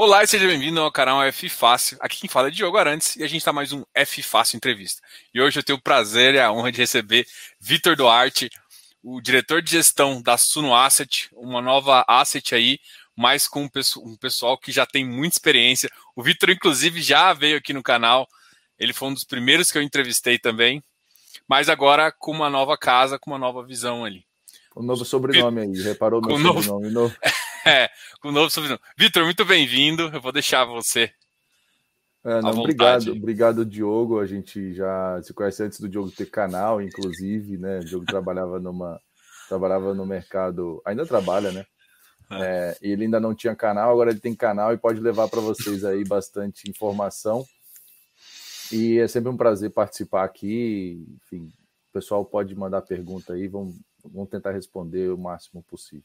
Olá e seja bem-vindo ao canal F Fácil. Aqui quem fala é Diogo Arantes e a gente está mais um F Fácil Entrevista. E hoje eu tenho o prazer e a honra de receber Vitor Duarte, o diretor de gestão da Suno Asset, uma nova asset aí, mas com um pessoal que já tem muita experiência. O Vitor, inclusive, já veio aqui no canal, ele foi um dos primeiros que eu entrevistei também, mas agora com uma nova casa, com uma nova visão ali. Um novo sobrenome aí, reparou meu novo... sobrenome novo? É, com o novo sobrenome. Vitor, muito bem-vindo. Eu vou deixar você. É, não, obrigado, obrigado, Diogo. A gente já se conhece antes do Diogo ter canal, inclusive, né? O Diogo trabalhava numa trabalhava no mercado, ainda trabalha, né? É. É, ele ainda não tinha canal, agora ele tem canal e pode levar para vocês aí bastante informação. E é sempre um prazer participar aqui. Enfim, o pessoal pode mandar pergunta aí, vamos, vamos tentar responder o máximo possível.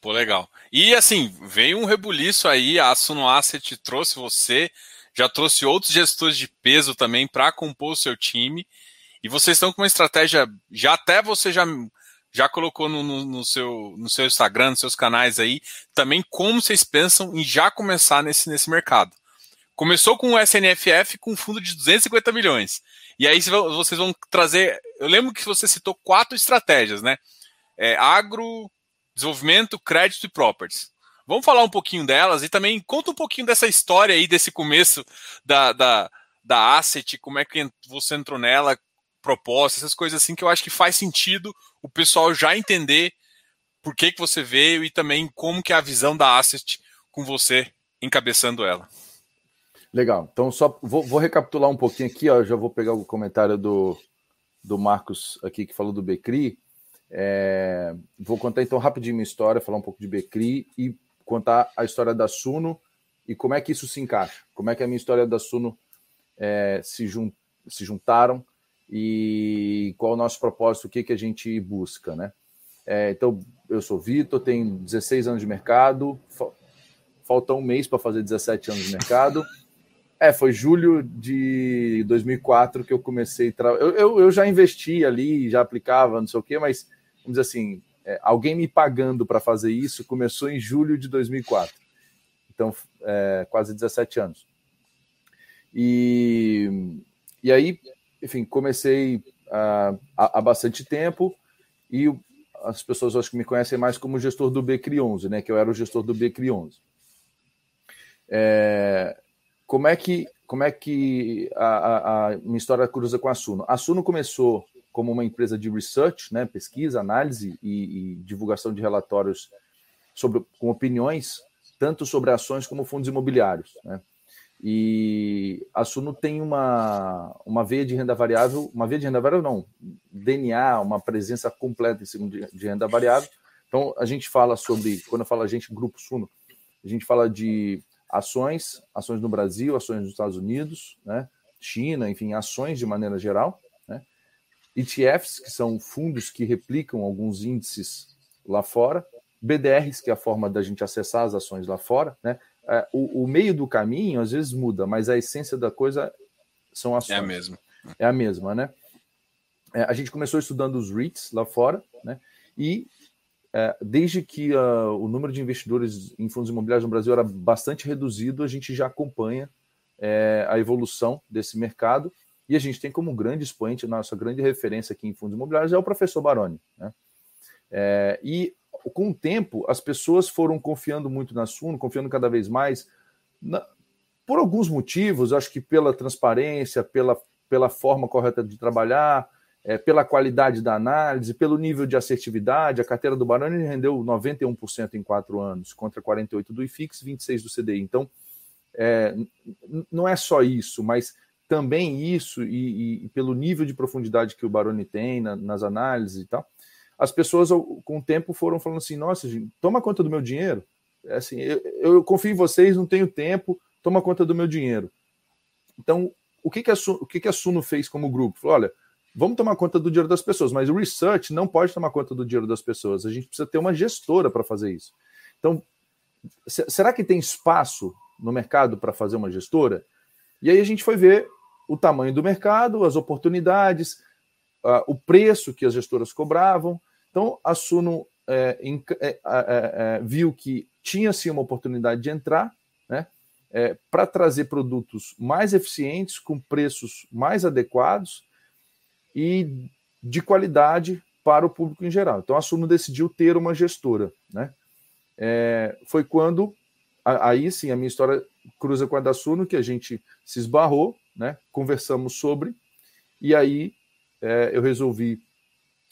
Pô, legal. E assim, veio um rebuliço aí, a Suno Asset trouxe você, já trouxe outros gestores de peso também para compor o seu time. E vocês estão com uma estratégia, já até você já, já colocou no, no, no, seu, no seu Instagram, nos seus canais aí, também como vocês pensam em já começar nesse, nesse mercado. Começou com o SNFF com um fundo de 250 milhões. E aí vocês vão trazer. Eu lembro que você citou quatro estratégias, né? É, agro, desenvolvimento, crédito e properties. Vamos falar um pouquinho delas e também conta um pouquinho dessa história aí, desse começo da, da, da Asset, como é que você entrou nela, proposta, essas coisas assim que eu acho que faz sentido o pessoal já entender por que, que você veio e também como que é a visão da Asset com você encabeçando ela. Legal. Então, só vou, vou recapitular um pouquinho aqui, ó, já vou pegar o comentário do, do Marcos aqui que falou do Becri. É, vou contar então rapidinho minha história, falar um pouco de Becri e contar a história da Suno e como é que isso se encaixa, como é que a minha história da Suno é, se, jun, se juntaram e qual o nosso propósito, o que, que a gente busca, né? É, então, eu sou Vitor, tenho 16 anos de mercado, falta um mês para fazer 17 anos de mercado. É, foi julho de 2004 que eu comecei. Eu, eu, eu já investi ali, já aplicava, não sei o quê, mas vamos dizer assim, é, alguém me pagando para fazer isso começou em julho de 2004. Então, é, quase 17 anos. E, e aí, enfim, comecei há, há bastante tempo e as pessoas acho que me conhecem mais como gestor do Becri 11, né? Que eu era o gestor do Becri 11. É, como é que como é que a, a, a minha história cruza com a Suno? A Suno começou como uma empresa de research, né, pesquisa, análise e, e divulgação de relatórios sobre, com opiniões, tanto sobre ações como fundos imobiliários. Né? E a Suno tem uma, uma veia de renda variável, uma veia de renda variável não, DNA, uma presença completa em cima de, de renda variável. Então, a gente fala sobre, quando eu falo a gente, Grupo Suno, a gente fala de ações, ações no Brasil, ações nos Estados Unidos, né? China, enfim, ações de maneira geral. ETFs, que são fundos que replicam alguns índices lá fora, BDRs, que é a forma da gente acessar as ações lá fora, né? É, o, o, meio do caminho às vezes muda, mas a essência da coisa são ações. É a mesma. É a mesma, né? É, a gente começou estudando os REITs lá fora, né? E é, desde que uh, o número de investidores em fundos imobiliários no Brasil era bastante reduzido, a gente já acompanha é, a evolução desse mercado e a gente tem como grande expoente, nossa grande referência aqui em fundos imobiliários é o professor Baroni. Né? É, e com o tempo, as pessoas foram confiando muito na Suno, confiando cada vez mais, na, por alguns motivos, acho que pela transparência, pela, pela forma correta de trabalhar, é, pela qualidade da análise, pelo nível de assertividade. A carteira do Baroni rendeu 91% em quatro anos, contra 48% do IFIX, 26% do CDI. Então, é, não é só isso, mas também isso, e, e, pelo nível de profundidade que o Baroni tem na, nas análises e tal, as pessoas com o tempo foram falando assim: nossa, gente, toma conta do meu dinheiro. É assim, eu, eu, confio em vocês, não tenho tempo, toma conta do meu dinheiro. Então, o que, que, a, o que, que a Suno fez como grupo? Falou: olha, vamos tomar conta do dinheiro das pessoas, mas o research não pode tomar conta do dinheiro das pessoas. A gente precisa ter uma gestora para fazer isso. Então, será que tem espaço no mercado para fazer uma gestora? E aí a gente foi ver o tamanho do mercado, as oportunidades, uh, o preço que as gestoras cobravam. Então, a Suno é, é, é, é, viu que tinha sim uma oportunidade de entrar né, é, para trazer produtos mais eficientes, com preços mais adequados e de qualidade para o público em geral. Então a Suno decidiu ter uma gestora. Né? É, foi quando, aí sim, a minha história cruza com a da Suno, que a gente se esbarrou, né? conversamos sobre, e aí é, eu resolvi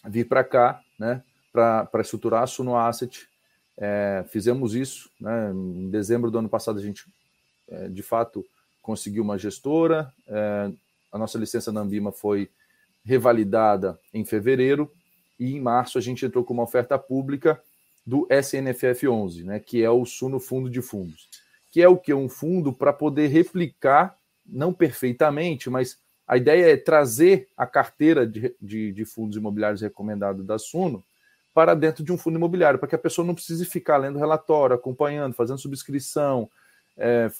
vir para cá né? para estruturar a Suno Asset. É, fizemos isso, né? em dezembro do ano passado a gente é, de fato conseguiu uma gestora, é, a nossa licença na Ambima foi revalidada em fevereiro, e em março a gente entrou com uma oferta pública do SNFF 11, né, que é o Suno Fundo de Fundos, que é o que um fundo para poder replicar, não perfeitamente, mas a ideia é trazer a carteira de, de, de fundos imobiliários recomendado da Suno para dentro de um fundo imobiliário, para que a pessoa não precise ficar lendo relatório, acompanhando, fazendo subscrição, é,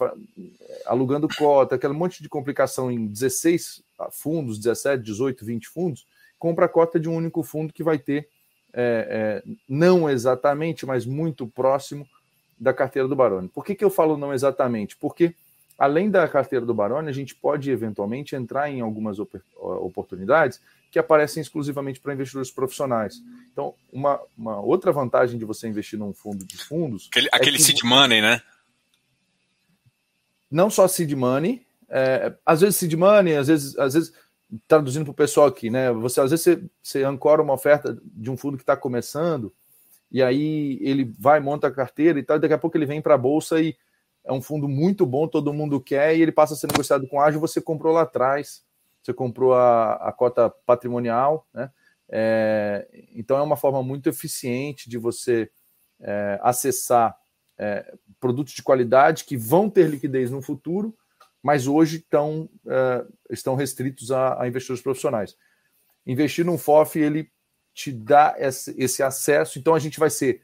alugando cota, aquele monte de complicação em 16 fundos, 17, 18, 20 fundos, compra a cota de um único fundo que vai ter, é, é, não exatamente, mas muito próximo da carteira do Barone. Por que, que eu falo não exatamente? Porque, além da carteira do Barone, a gente pode eventualmente entrar em algumas oportunidades que aparecem exclusivamente para investidores profissionais. Então, uma, uma outra vantagem de você investir num fundo de fundos. Aquele, é aquele seed money, né? Não só seed money, é, às vezes seed money, às vezes, às vezes traduzindo para o pessoal aqui, né? Você às vezes você, você ancora uma oferta de um fundo que está começando, e aí ele vai, monta a carteira e tal, e daqui a pouco ele vem para a bolsa e é um fundo muito bom, todo mundo quer, e ele passa a ser negociado com ágil, você comprou lá atrás, você comprou a, a cota patrimonial, né? É, então é uma forma muito eficiente de você é, acessar é, produtos de qualidade que vão ter liquidez no futuro mas hoje estão, uh, estão restritos a, a, investidores profissionais. Investir num FOF, ele te dá esse, esse, acesso, então a gente vai ser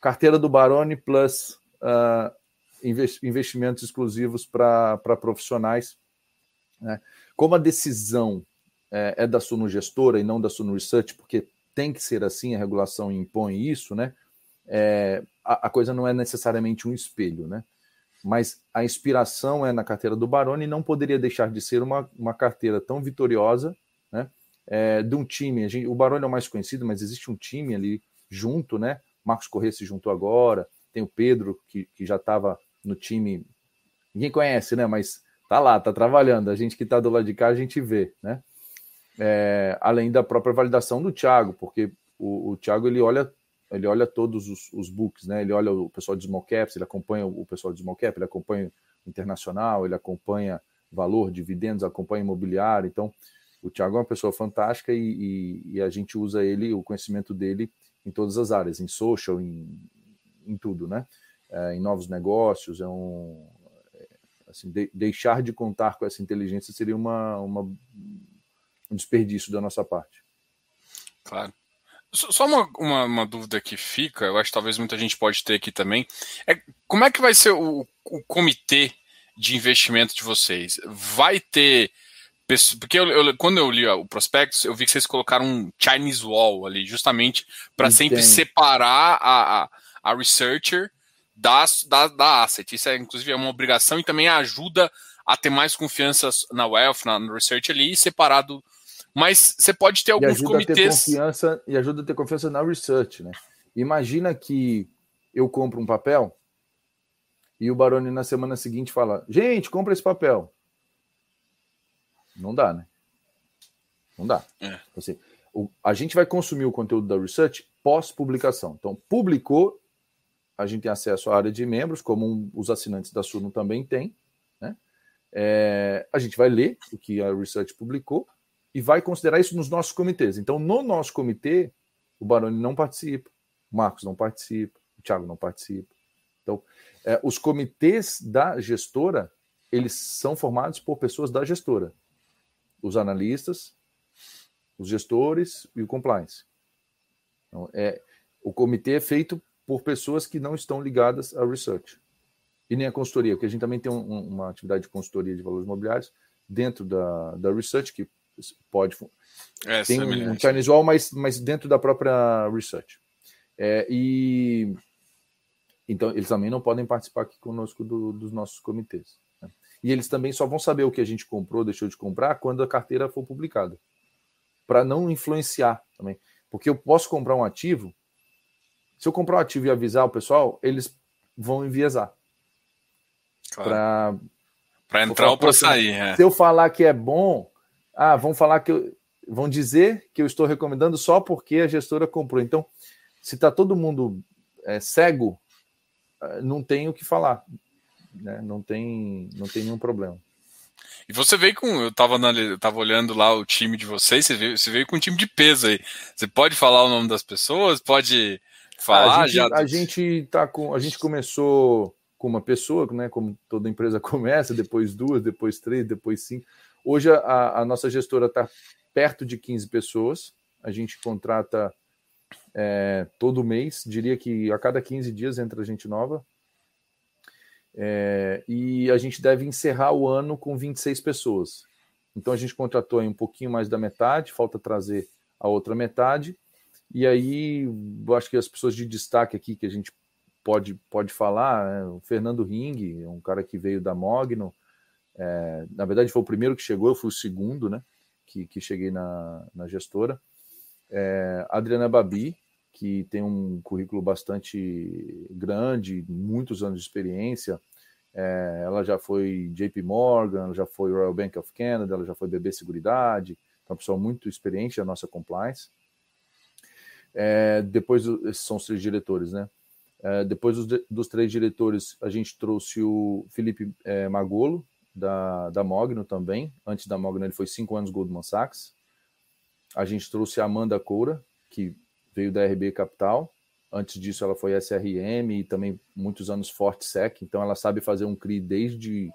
carteira do Barone plus uh, investimentos exclusivos para profissionais. Né? Como a decisão é, é da Suno Gestora e não da Suno Research, porque tem que ser assim, a regulação impõe isso, né? É, a, a coisa não é necessariamente um espelho, né? mas a inspiração é na carteira do Baroni e não poderia deixar de ser uma, uma carteira tão vitoriosa, né? É, de um time. Gente, o Baroni é o mais conhecido, mas existe um time ali junto, né? Marcos Corrêa se juntou agora, tem o Pedro, que, que já estava no time. Ninguém conhece, né? Mas tá lá, tá trabalhando. A gente que está do lado de cá, a gente vê, né? É, além da própria validação do Thiago, porque o, o Thiago ele olha ele olha todos os, os books, né? Ele olha o pessoal de small caps, ele acompanha o pessoal de small cap, ele acompanha o internacional, ele acompanha valor, dividendos, acompanha imobiliário. Então, o Thiago é uma pessoa fantástica e, e, e, a gente usa ele, o conhecimento dele, em todas as áreas, em social, em, em tudo, né? É, em novos negócios, é um é, assim, de, deixar de contar com essa inteligência seria uma, uma um desperdício da nossa parte. Claro. Só uma, uma, uma, dúvida que fica, eu acho que talvez muita gente pode ter aqui também, é como é que vai ser o, o comitê de investimento de vocês? Vai ter. Porque eu, eu, quando eu li o prospectus, eu vi que vocês colocaram um Chinese Wall ali, justamente para sempre separar a, a, a researcher da, da, da asset. Isso é, inclusive, é uma obrigação e também ajuda a ter mais confiança na wealth, na, research ali, separado mas você pode ter alguns e comitês. Confiança, e ajuda a ter confiança na research, né? Imagina que eu compro um papel e o Baroni na semana seguinte fala: gente, compra esse papel. Não dá, né? Não dá. É. Assim, o, a gente vai consumir o conteúdo da research pós-publicação. Então, publicou, a gente tem acesso à área de membros, como um, os assinantes da Suno também têm. Né? É, a gente vai ler o que a research publicou e vai considerar isso nos nossos comitês. Então, no nosso comitê, o Baroni não participa, o Marcos não participa, o Thiago não participa. Então, é, os comitês da gestora, eles são formados por pessoas da gestora. Os analistas, os gestores e o compliance. Então, é, o comitê é feito por pessoas que não estão ligadas à research. E nem à consultoria, porque a gente também tem um, uma atividade de consultoria de valores imobiliários dentro da, da research, que pode. É, tem um, um Chinese Wall, mas, mas dentro da própria research. É, e Então, eles também não podem participar aqui conosco do, dos nossos comitês. Né? E eles também só vão saber o que a gente comprou, deixou de comprar, quando a carteira for publicada. Para não influenciar também. Porque eu posso comprar um ativo, se eu comprar um ativo e avisar o pessoal, eles vão enviesar. Claro. Para entrar ou para sair. É. Se eu falar que é bom, ah, vão falar que eu, vão dizer que eu estou recomendando só porque a gestora comprou. Então, se está todo mundo é, cego, é, não tem o que falar. Né? Não, tem, não tem nenhum problema. E você veio com. Eu estava eu tava olhando lá o time de vocês, você veio, você veio com um time de peso aí. Você pode falar o nome das pessoas? Pode falar? A gente, já... a gente tá com. A gente começou com uma pessoa, né? Como toda empresa começa, depois duas, depois três, depois cinco. Hoje a, a nossa gestora está perto de 15 pessoas. A gente contrata é, todo mês, diria que a cada 15 dias entra gente nova. É, e a gente deve encerrar o ano com 26 pessoas. Então a gente contratou aí um pouquinho mais da metade, falta trazer a outra metade. E aí, eu acho que as pessoas de destaque aqui que a gente pode, pode falar, é o Fernando Ring, um cara que veio da Mogno. É, na verdade, foi o primeiro que chegou, eu fui o segundo, né? Que, que cheguei na, na gestora. É, Adriana Babi, que tem um currículo bastante grande, muitos anos de experiência. É, ela já foi JP Morgan, já foi Royal Bank of Canada, ela já foi BB Seguridade, então, uma pessoa muito experiente na nossa compliance. É, depois, esses são os três diretores, né? É, depois dos, dos, três diretores, a gente trouxe o Felipe é, Magolo, da, da Mogno também. Antes da Mogno, ele foi cinco anos Goldman Sachs. A gente trouxe a Amanda Coura, que veio da RB Capital. Antes disso, ela foi SRM e também muitos anos Forte Sec. Então, ela sabe fazer um CRI desde,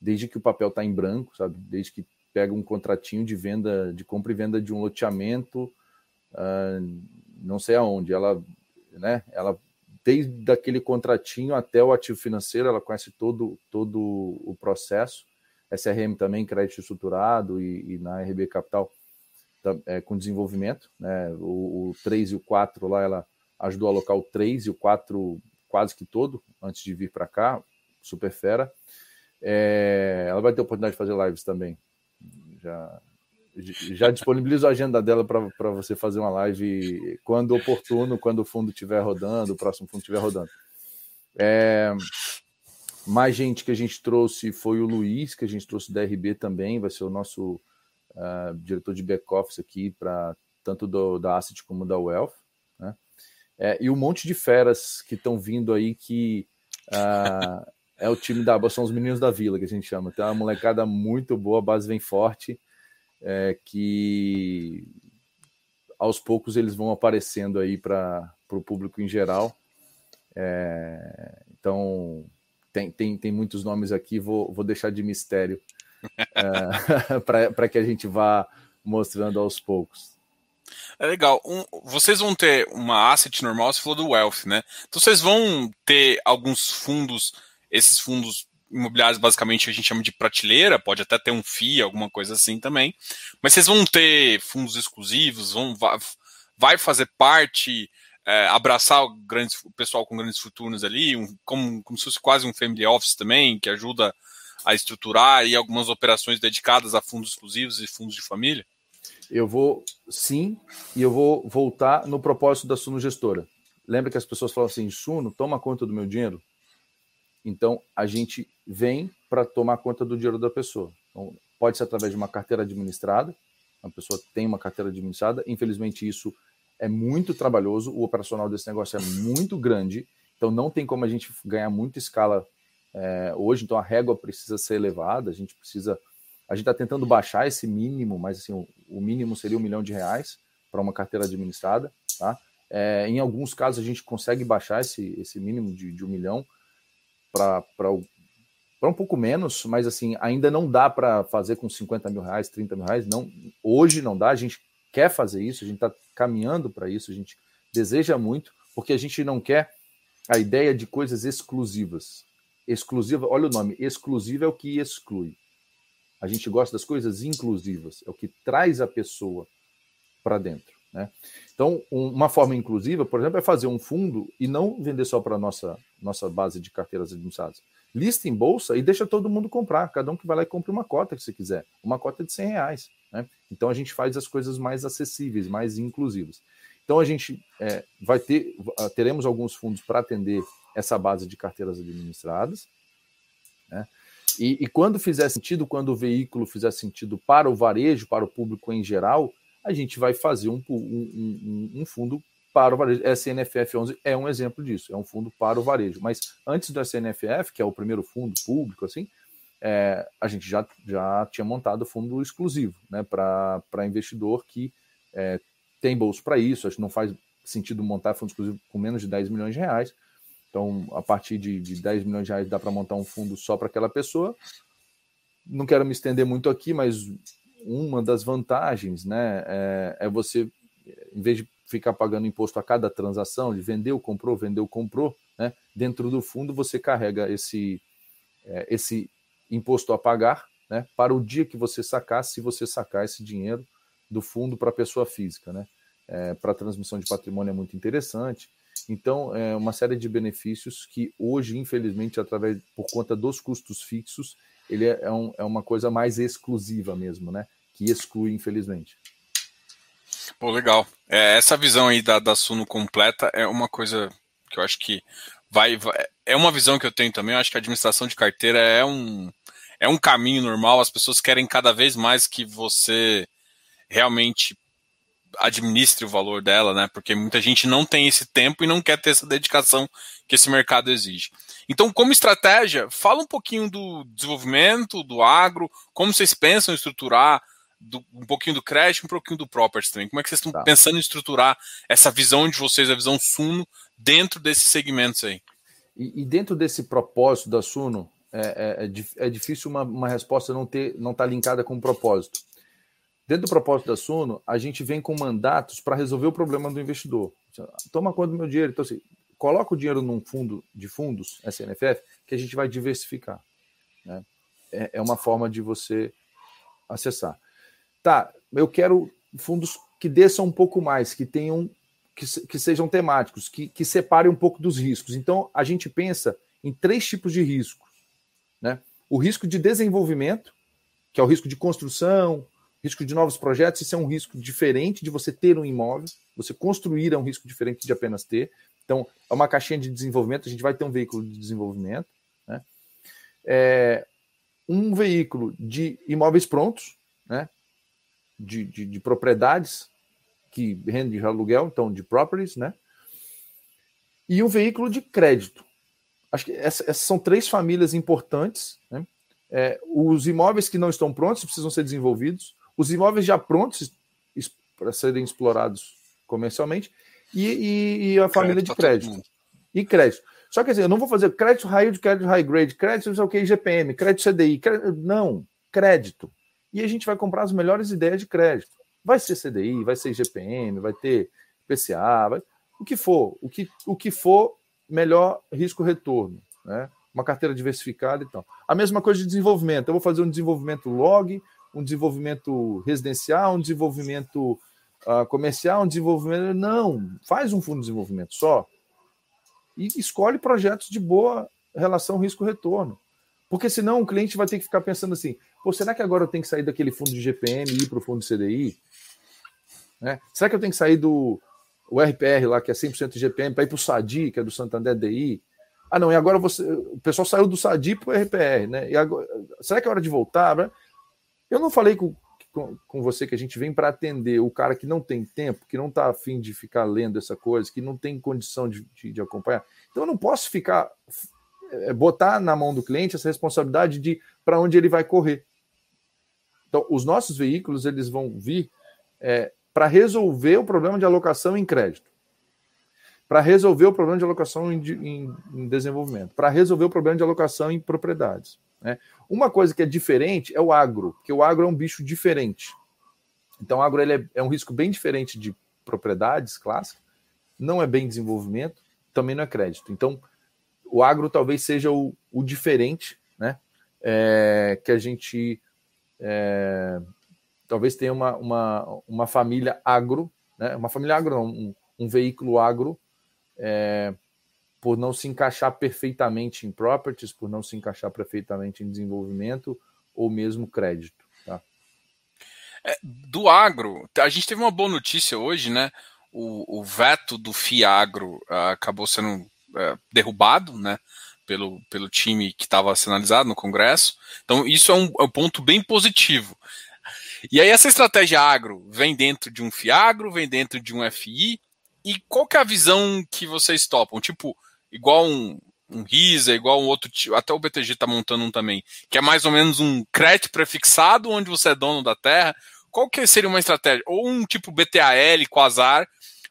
desde que o papel está em branco, sabe? Desde que pega um contratinho de venda, de compra e venda de um loteamento, uh, não sei aonde. Ela, né? Ela desde aquele contratinho até o ativo financeiro, ela conhece todo, todo o processo. SRM também, crédito estruturado e, e na RB Capital é, com desenvolvimento. Né? O, o 3 e o 4 lá, ela ajudou a alocar o 3 e o 4 quase que todo antes de vir para cá, super fera. É, ela vai ter oportunidade de fazer lives também. Já, já disponibilizo a agenda dela para você fazer uma live quando oportuno, quando o fundo estiver rodando, o próximo fundo estiver rodando. É, mais gente que a gente trouxe foi o Luiz, que a gente trouxe da RB também, vai ser o nosso uh, diretor de back-office aqui, para tanto do, da Asset como da Wealth. Né? É, e um monte de feras que estão vindo aí que uh, é o time da são os meninos da vila que a gente chama. Tem uma molecada muito boa, a base vem forte, é, que aos poucos eles vão aparecendo aí para o público em geral. É, então tem, tem, tem muitos nomes aqui, vou, vou deixar de mistério é, para que a gente vá mostrando aos poucos. É legal. Um, vocês vão ter uma asset normal, você falou do wealth, né? Então vocês vão ter alguns fundos, esses fundos imobiliários basicamente a gente chama de prateleira, pode até ter um FII, alguma coisa assim também. Mas vocês vão ter fundos exclusivos, vão vai fazer parte, é, abraçar o, grandes, o pessoal com grandes fortunas ali, um, como, como se fosse quase um family office também, que ajuda a estruturar e algumas operações dedicadas a fundos exclusivos e fundos de família? Eu vou, sim, e eu vou voltar no propósito da Suno Gestora. Lembra que as pessoas falam assim, Suno, toma conta do meu dinheiro? Então, a gente vem para tomar conta do dinheiro da pessoa. Então, pode ser através de uma carteira administrada, a pessoa tem uma carteira administrada, infelizmente isso é muito trabalhoso, o operacional desse negócio é muito grande, então não tem como a gente ganhar muita escala é, hoje, então a régua precisa ser elevada, a gente precisa. A gente está tentando baixar esse mínimo, mas assim, o, mínimo seria um milhão de reais para uma carteira administrada. Tá? É, em alguns casos a gente consegue baixar esse, esse mínimo de, de um milhão para um pouco menos, mas assim, ainda não dá para fazer com 50 mil reais, 30 mil reais. Não, hoje não dá, a gente quer fazer isso, a gente está caminhando para isso, a gente deseja muito, porque a gente não quer a ideia de coisas exclusivas exclusiva, olha o nome, exclusiva é o que exclui. A gente gosta das coisas inclusivas, é o que traz a pessoa para dentro. Né? Então, um, uma forma inclusiva, por exemplo, é fazer um fundo e não vender só para a nossa, nossa base de carteiras administradas. Lista em bolsa e deixa todo mundo comprar. Cada um que vai lá e compre uma cota que você quiser. Uma cota de 100 reais. Né? Então, a gente faz as coisas mais acessíveis, mais inclusivas. Então, a gente é, vai ter, teremos alguns fundos para atender essa base de carteiras administradas. Né? E, e, quando fizer sentido, quando o veículo fizer sentido para o varejo, para o público em geral, a gente vai fazer um, um, um, um fundo para o varejo. SNFF 11 é um exemplo disso, é um fundo para o varejo. Mas antes do SNFF, que é o primeiro fundo público, assim, é, a gente já, já tinha montado fundo exclusivo né, para investidor que é, tem bolso para isso. Acho que não faz sentido montar fundo exclusivo com menos de 10 milhões de reais. Então, a partir de, de 10 milhões de reais dá para montar um fundo só para aquela pessoa. Não quero me estender muito aqui, mas uma das vantagens né, é, é você, em vez de ficar pagando imposto a cada transação, de vendeu, comprou, vendeu, comprou, né, dentro do fundo você carrega esse, é, esse imposto a pagar né, para o dia que você sacar, se você sacar esse dinheiro do fundo para a pessoa física. Né? É, para transmissão de patrimônio é muito interessante. Então, é uma série de benefícios que hoje, infelizmente, através por conta dos custos fixos, ele é, é, um, é uma coisa mais exclusiva mesmo, né? Que exclui, infelizmente. Pô, legal. É, essa visão aí da, da Suno completa é uma coisa que eu acho que vai, vai, É uma visão que eu tenho também. Eu acho que a administração de carteira é um, é um caminho normal. As pessoas querem cada vez mais que você realmente administre o valor dela, né? Porque muita gente não tem esse tempo e não quer ter essa dedicação que esse mercado exige. Então, como estratégia, fala um pouquinho do desenvolvimento, do agro, como vocês pensam estruturar do, um pouquinho do crédito, um pouquinho do property também. Como é que vocês estão tá. pensando em estruturar essa visão de vocês, a visão Suno, dentro desses segmentos aí? E, e dentro desse propósito da Suno, é, é, é, é difícil uma, uma resposta não ter não estar tá linkada com o propósito. Dentro do propósito da Suno, a gente vem com mandatos para resolver o problema do investidor. Toma conta do meu dinheiro. Então, assim, coloca o dinheiro num fundo de fundos, SNFF, que a gente vai diversificar. Né? É, é uma forma de você acessar. Tá, eu quero fundos que desçam um pouco mais, que tenham que, que sejam temáticos, que, que separem um pouco dos riscos. Então, a gente pensa em três tipos de riscos. Né? O risco de desenvolvimento, que é o risco de construção, Risco de novos projetos, isso é um risco diferente de você ter um imóvel. Você construir é um risco diferente de apenas ter. Então, é uma caixinha de desenvolvimento, a gente vai ter um veículo de desenvolvimento. Né? É, um veículo de imóveis prontos, né? De, de, de propriedades que rendem de aluguel, então de properties, né? E um veículo de crédito. Acho que essa, essas são três famílias importantes. Né? É, os imóveis que não estão prontos precisam ser desenvolvidos os imóveis já prontos para serem explorados comercialmente e, e, e a família de crédito. E crédito. Só que assim, eu não vou fazer crédito high yield, crédito high grade, crédito não sei o que, IGPM, crédito CDI. Crédito, não, crédito. E a gente vai comprar as melhores ideias de crédito. Vai ser CDI, vai ser IGPM, vai ter PCA, vai, o que for. O que, o que for, melhor risco-retorno. Né? Uma carteira diversificada e tal. A mesma coisa de desenvolvimento. Eu vou fazer um desenvolvimento log, um desenvolvimento residencial, um desenvolvimento uh, comercial, um desenvolvimento. Não, faz um fundo de desenvolvimento só e escolhe projetos de boa relação risco-retorno. Porque senão o cliente vai ter que ficar pensando assim: Pô, será que agora eu tenho que sair daquele fundo de GPM e ir para o fundo de CDI? Né? Será que eu tenho que sair do o RPR lá, que é 100% GPM, para ir para o SADI, que é do Santander DI? Ah, não, e agora você, o pessoal saiu do SADI para o RPR, né? E agora, será que é hora de voltar? Né? Eu não falei com, com, com você que a gente vem para atender o cara que não tem tempo, que não está afim de ficar lendo essa coisa, que não tem condição de, de, de acompanhar. Então eu não posso ficar botar na mão do cliente essa responsabilidade de para onde ele vai correr. Então, os nossos veículos eles vão vir é, para resolver o problema de alocação em crédito, para resolver o problema de alocação em, em, em desenvolvimento, para resolver o problema de alocação em propriedades. Né? Uma coisa que é diferente é o agro, porque o agro é um bicho diferente. Então, o agro ele é, é um risco bem diferente de propriedades clássicas, não é bem desenvolvimento, também não é crédito. Então, o agro talvez seja o, o diferente, né? É, que a gente é, talvez tenha uma, uma, uma família agro né? uma família agro, um, um veículo agro, é, por não se encaixar perfeitamente em properties, por não se encaixar perfeitamente em desenvolvimento ou mesmo crédito. Tá? É, do agro, a gente teve uma boa notícia hoje, né? O, o veto do FIAGRO uh, acabou sendo uh, derrubado, né? Pelo, pelo time que estava sinalizado no Congresso. Então, isso é um, é um ponto bem positivo. E aí, essa estratégia agro vem dentro de um FIAGRO, vem dentro de um FI. E qual que é a visão que vocês topam? Tipo, igual um, um RISA, igual um outro, até o BTG está montando um também, que é mais ou menos um crédito prefixado, onde você é dono da terra. Qual que seria uma estratégia? Ou um tipo BTAL, Quasar,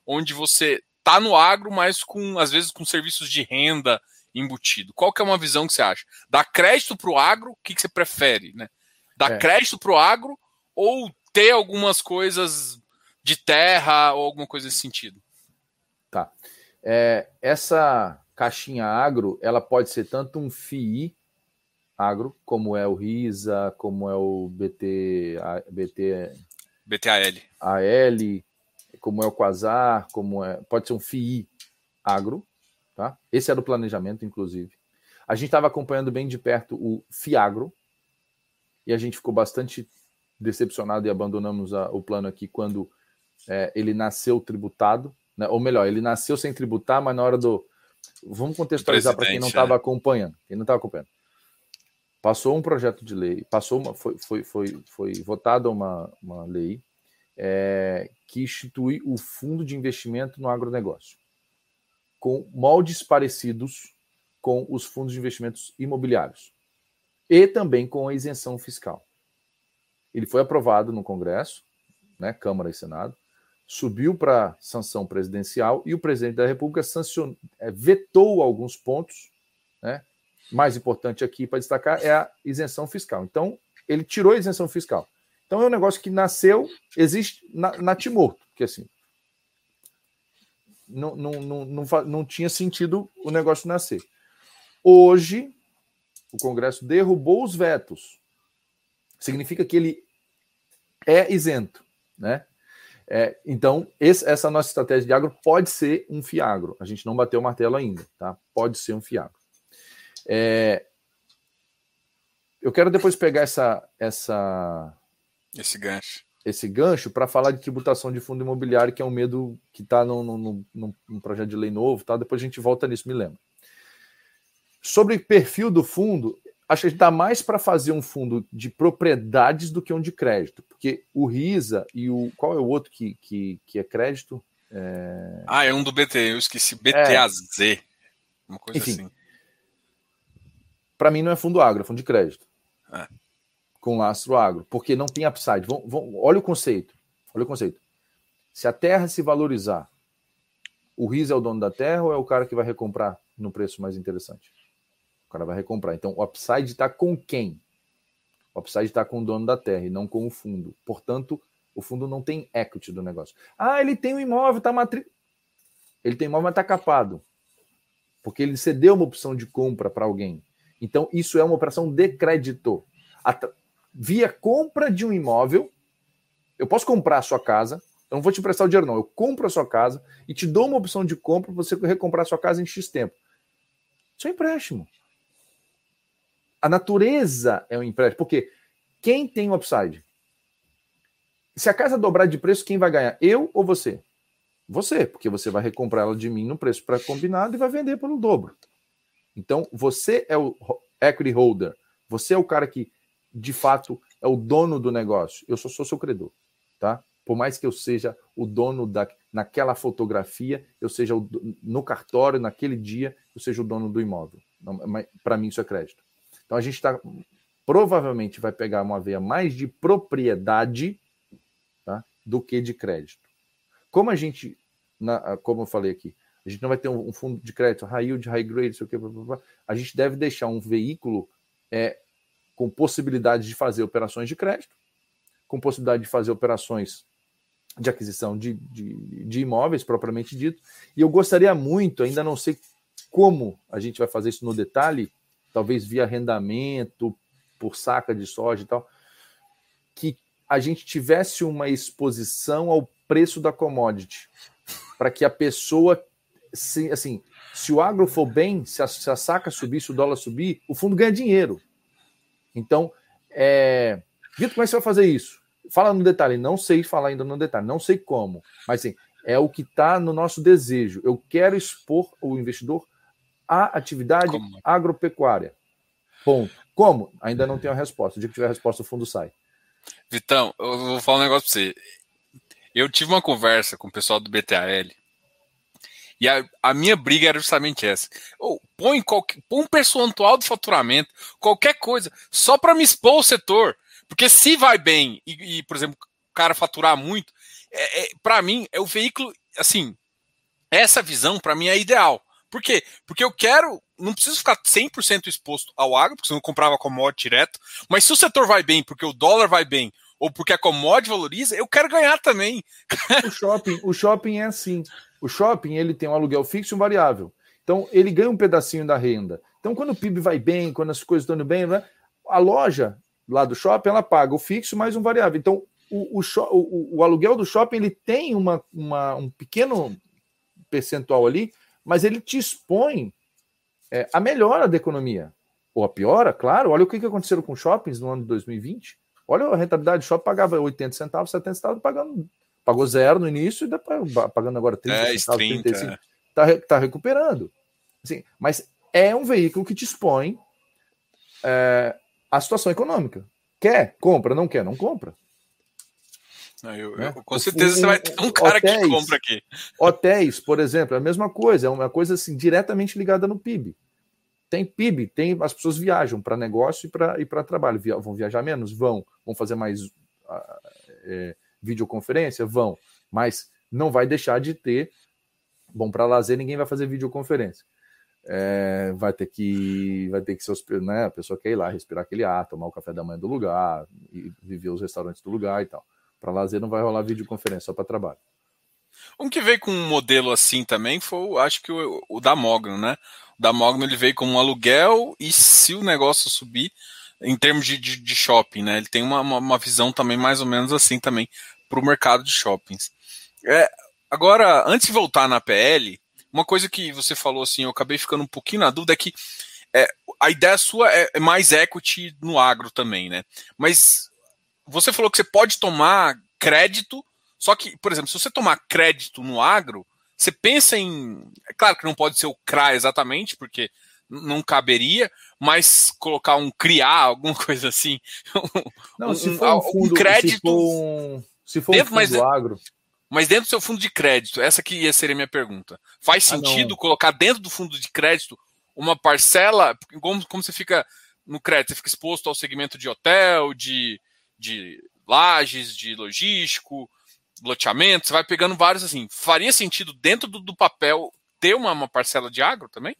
onde você tá no agro, mas com às vezes com serviços de renda embutido. Qual que é uma visão que você acha? Dar crédito para o agro, o que, que você prefere? Né? Dar é. crédito para o agro ou ter algumas coisas de terra ou alguma coisa nesse sentido? Tá. É, essa caixinha agro, ela pode ser tanto um FII agro, como é o RISA, como é o BT, BT BTAL. AL, como é o Quasar, como é, pode ser um FII agro, tá? Esse era o planejamento, inclusive. A gente estava acompanhando bem de perto o FIAGRO e a gente ficou bastante decepcionado e abandonamos a, o plano aqui quando é, ele nasceu tributado, né? ou melhor, ele nasceu sem tributar, mas na hora do, Vamos contextualizar para quem não estava é. acompanhando. Quem não estava acompanhando. Passou um projeto de lei, passou uma, foi, foi, foi, foi votada uma, uma lei é, que institui o fundo de investimento no agronegócio, com moldes parecidos com os fundos de investimentos imobiliários e também com a isenção fiscal. Ele foi aprovado no Congresso, né, Câmara e Senado, subiu para sanção presidencial e o presidente da República sancionou, é, vetou alguns pontos. Né? Mais importante aqui para destacar é a isenção fiscal. Então, ele tirou a isenção fiscal. Então, é um negócio que nasceu, existe na, na Timor, que assim. Não, não, não, não, não tinha sentido o negócio nascer. Hoje, o Congresso derrubou os vetos. Significa que ele é isento, né? É, então, esse, essa nossa estratégia de agro pode ser um fiagro. A gente não bateu o martelo ainda, tá? Pode ser um fiagro. É, eu quero depois pegar essa, essa esse gancho, esse gancho para falar de tributação de fundo imobiliário, que é um medo que está no, no, no, no, projeto de lei novo, tá? Depois a gente volta nisso, me lembro. Sobre perfil do fundo, acho que está mais para fazer um fundo de propriedades do que um de crédito, porque o RISA e o. Qual é o outro que, que, que é crédito? É... Ah, é um do BT, eu esqueci. BTAZ. É... Uma coisa Enfim, assim. Para mim não é fundo agro, é fundo de crédito. É. Com lastro agro, porque não tem upside. Vão, vão, olha o conceito. Olha o conceito. Se a terra se valorizar, o RISA é o dono da terra ou é o cara que vai recomprar no preço mais interessante? cara vai recomprar. Então, o upside está com quem? O upside está com o dono da terra e não com o fundo. Portanto, o fundo não tem equity do negócio. Ah, ele tem um imóvel, está matri... Ele tem imóvel, mas está capado. Porque ele cedeu uma opção de compra para alguém. Então, isso é uma operação de crédito. Via compra de um imóvel, eu posso comprar a sua casa, eu não vou te emprestar o dinheiro, não. Eu compro a sua casa e te dou uma opção de compra para você recomprar a sua casa em X tempo. Isso é empréstimo. A natureza é um empréstimo. Porque quem tem o upside? Se a casa dobrar de preço, quem vai ganhar? Eu ou você? Você, porque você vai recomprar ela de mim no preço pré-combinado e vai vender pelo dobro. Então, você é o equity holder. Você é o cara que, de fato, é o dono do negócio. Eu só sou seu credor, tá? Por mais que eu seja o dono da, naquela fotografia, eu seja o, no cartório, naquele dia, eu seja o dono do imóvel. Para mim, isso é crédito. Então a gente está provavelmente vai pegar uma veia mais de propriedade tá, do que de crédito. Como a gente, na, como eu falei aqui, a gente não vai ter um, um fundo de crédito high yield, high grade, sei o que, blá, blá, blá, a gente deve deixar um veículo é, com possibilidade de fazer operações de crédito, com possibilidade de fazer operações de aquisição de, de, de imóveis propriamente dito. E eu gostaria muito, ainda não sei como a gente vai fazer isso no detalhe, talvez via arrendamento, por saca de soja e tal, que a gente tivesse uma exposição ao preço da commodity para que a pessoa, se, assim, se o agro for bem, se a, se a, saca subir, se o dólar subir, o fundo ganha dinheiro. Então, é... Vitor, como é que você vai fazer isso? Fala no detalhe, não sei falar ainda no detalhe, não sei como, mas assim, é o que está no nosso desejo. Eu quero expor o investidor à atividade como? agropecuária. Ponto. Como? Ainda não tenho a resposta. O dia que tiver a resposta, o fundo sai. Vitão, eu vou falar um negócio para você. Eu tive uma conversa com o pessoal do BTAL e a, a minha briga era justamente essa. Oh, põe, qualquer, põe um percentual do faturamento, qualquer coisa, só para me expor o setor. Porque se vai bem e, e por exemplo, o cara faturar muito, é, é para mim é o veículo, assim, essa visão para mim é ideal. Por quê? Porque eu quero, não preciso ficar 100% exposto ao agro, porque senão eu comprava commodity direto, mas se o setor vai bem, porque o dólar vai bem, ou porque a commodity valoriza, eu quero ganhar também. O shopping, o shopping é assim. O shopping ele tem um aluguel fixo e um variável. Então ele ganha um pedacinho da renda. Então quando o PIB vai bem, quando as coisas estão indo bem, né, a loja lá do shopping ela paga o fixo mais um variável. Então o, o, o, o aluguel do shopping ele tem uma, uma, um pequeno percentual ali, mas ele te expõe é, a melhora da economia. Ou a piora, claro. Olha o que, que aconteceu com shoppings no ano de 2020. Olha a rentabilidade, shopping pagava 80 centavos, 70 centavos, pagando, pagou zero no início e depois pagando agora 30 é, centavos, 30, 35. Está tá recuperando. Assim, mas é um veículo que te expõe é, a situação econômica. Quer? Compra. Não quer? Não compra. Eu, né? eu, com certeza o, você vai ter um cara hotéis, que compra aqui. Hotéis, por exemplo, é a mesma coisa, é uma coisa assim diretamente ligada no PIB. Tem PIB, tem as pessoas viajam para negócio e para trabalho. Via, vão viajar menos? Vão. Vão fazer mais uh, é, videoconferência? Vão. Mas não vai deixar de ter. Bom, para lazer, ninguém vai fazer videoconferência. É, vai ter que vai ter que ser né, a pessoa quer ir lá respirar aquele ar, tomar o café da manhã do lugar e viver os restaurantes do lugar e tal. Para lazer não vai rolar videoconferência, só para trabalho. Um que veio com um modelo assim também foi, acho que o, o da Mogno, né? Da Mogno ele veio como um aluguel e se o negócio subir, em termos de, de, de shopping, né? Ele tem uma, uma, uma, visão também mais ou menos assim também para o mercado de shoppings. É, agora, antes de voltar na PL, uma coisa que você falou assim, eu acabei ficando um pouquinho na dúvida é que é, a ideia sua é, é mais equity no agro também, né? Mas você falou que você pode tomar crédito, só que, por exemplo, se você tomar crédito no agro, você pensa em. É claro que não pode ser o CRA exatamente, porque não caberia, mas colocar um criar, alguma coisa assim. Não, se for um, fundo, um crédito. Se for um, se for dentro, um fundo mas, agro. Mas dentro do seu fundo de crédito, essa que ia ser a minha pergunta. Faz ah, sentido ah, colocar dentro do fundo de crédito uma parcela, como, como você fica no crédito, você fica exposto ao segmento de hotel, de, de lajes, de logístico, loteamento, você vai pegando vários assim. Faria sentido dentro do, do papel ter uma, uma, parcela de agro também?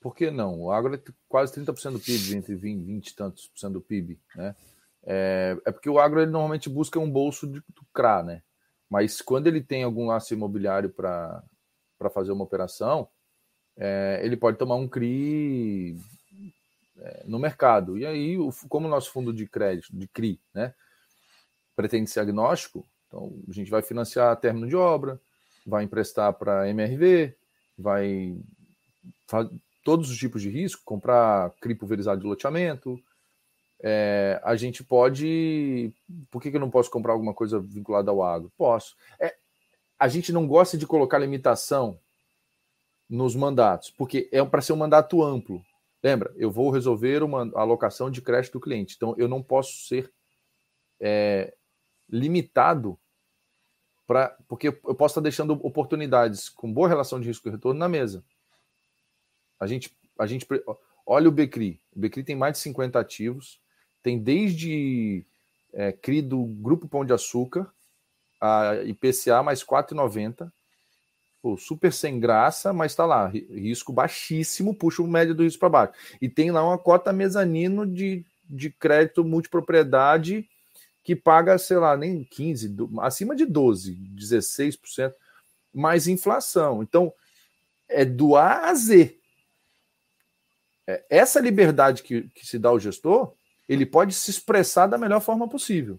Por que não? O agro é quase 30% do PIB, entre 20, 20 e tantos por cento do PIB, né? É, é, porque o agro ele normalmente busca um bolso de, do CRA, né? Mas quando ele tem algum aço imobiliário para fazer uma operação, é, ele pode tomar um CRI é, no mercado. E aí, como o nosso fundo de crédito, de CRI, né, pretende ser agnóstico, então a gente vai financiar término de obra, vai emprestar para MRV, vai todos os tipos de risco, comprar CRI pulverizado de loteamento. É, a gente pode. Por que, que eu não posso comprar alguma coisa vinculada ao agro? Posso. É, a gente não gosta de colocar limitação nos mandatos, porque é para ser um mandato amplo. Lembra, eu vou resolver uma alocação de crédito do cliente. Então, eu não posso ser é, limitado para. Porque eu posso estar deixando oportunidades com boa relação de risco e retorno na mesa. A gente, a gente olha o Becri. O Becri tem mais de 50 ativos, tem desde é, CRI do Grupo Pão de Açúcar, a IPCA mais 4,90 Pô, super sem graça, mas está lá, risco baixíssimo, puxa o médio do risco para baixo. E tem lá uma cota mezanino de, de crédito multipropriedade que paga, sei lá, nem 15, acima de 12, 16%, mais inflação. Então, é do A a Z. É, essa liberdade que, que se dá ao gestor, ele pode se expressar da melhor forma possível.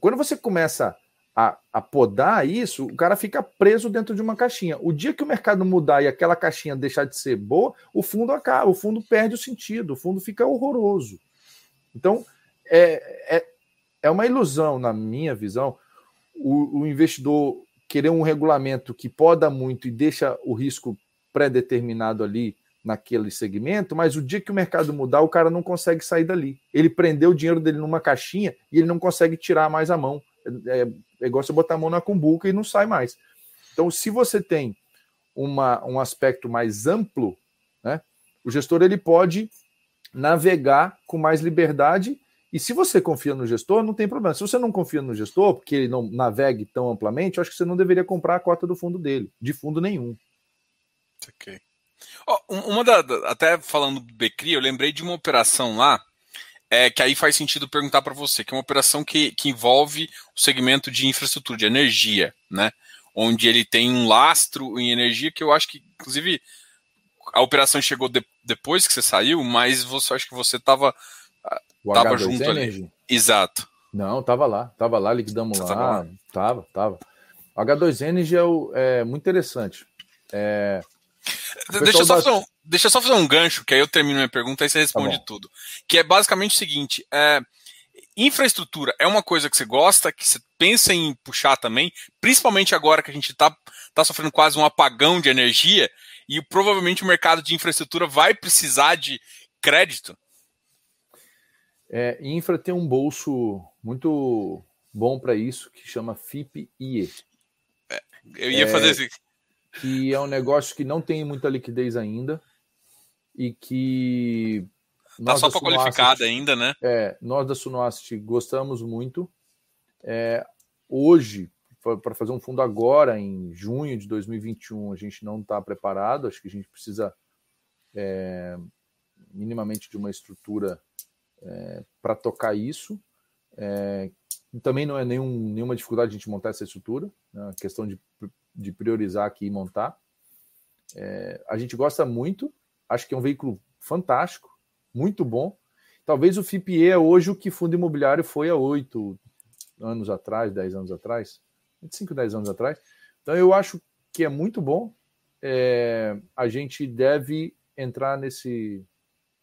Quando você começa a, a podar isso, o cara fica preso dentro de uma caixinha. O dia que o mercado mudar e aquela caixinha deixar de ser boa, o fundo acaba, o fundo perde o sentido, o fundo fica horroroso. Então, é, é, é uma ilusão, na minha visão, o, o investidor querer um regulamento que poda muito e deixa o risco pré-determinado ali naquele segmento, mas o dia que o mercado mudar, o cara não consegue sair dali. Ele prendeu o dinheiro dele numa caixinha e ele não consegue tirar mais a mão. É, é igual você botar a mão na cumbuca e não sai mais. Então, se você tem uma, um aspecto mais amplo, né, o gestor ele pode navegar com mais liberdade. E se você confia no gestor, não tem problema. Se você não confia no gestor, porque ele não navegue tão amplamente, eu acho que você não deveria comprar a cota do fundo dele, de fundo nenhum. Ok. Oh, uma da, até falando do Becri, eu lembrei de uma operação lá é, que aí faz sentido perguntar para você, que é uma operação que, que envolve o segmento de infraestrutura, de energia, né? Onde ele tem um lastro em energia que eu acho que, inclusive, a operação chegou de, depois que você saiu, mas você acho que você estava tava junto Energy? ali. Exato. Não, tava lá, tava lá, liquidamos lá, lá, tava, tava. O H2 Energy é, o, é muito interessante. É, Deixa eu, só fazer um, deixa só fazer um gancho, que aí eu termino minha pergunta e você responde tá tudo. Que é basicamente o seguinte: é, infraestrutura é uma coisa que você gosta, que você pensa em puxar também, principalmente agora que a gente está tá sofrendo quase um apagão de energia e provavelmente o mercado de infraestrutura vai precisar de crédito. É, infra tem um bolso muito bom para isso que chama FIP-IE. É, eu ia é, fazer esse, que é um negócio que não tem muita liquidez ainda e que. Tá só para qualificada ainda, né? É, nós da Sunoast gostamos muito. É, hoje, para fazer um fundo agora, em junho de 2021, a gente não está preparado. Acho que a gente precisa é, minimamente de uma estrutura é, para tocar isso. É, também não é nenhum, nenhuma dificuldade a gente montar essa estrutura, né? a questão de de priorizar aqui e montar. É, a gente gosta muito, acho que é um veículo fantástico, muito bom. Talvez o FIPE é hoje o que fundo imobiliário foi há oito anos atrás, dez anos atrás, 25, 10 anos atrás. Então eu acho que é muito bom. É, a gente deve entrar nesse,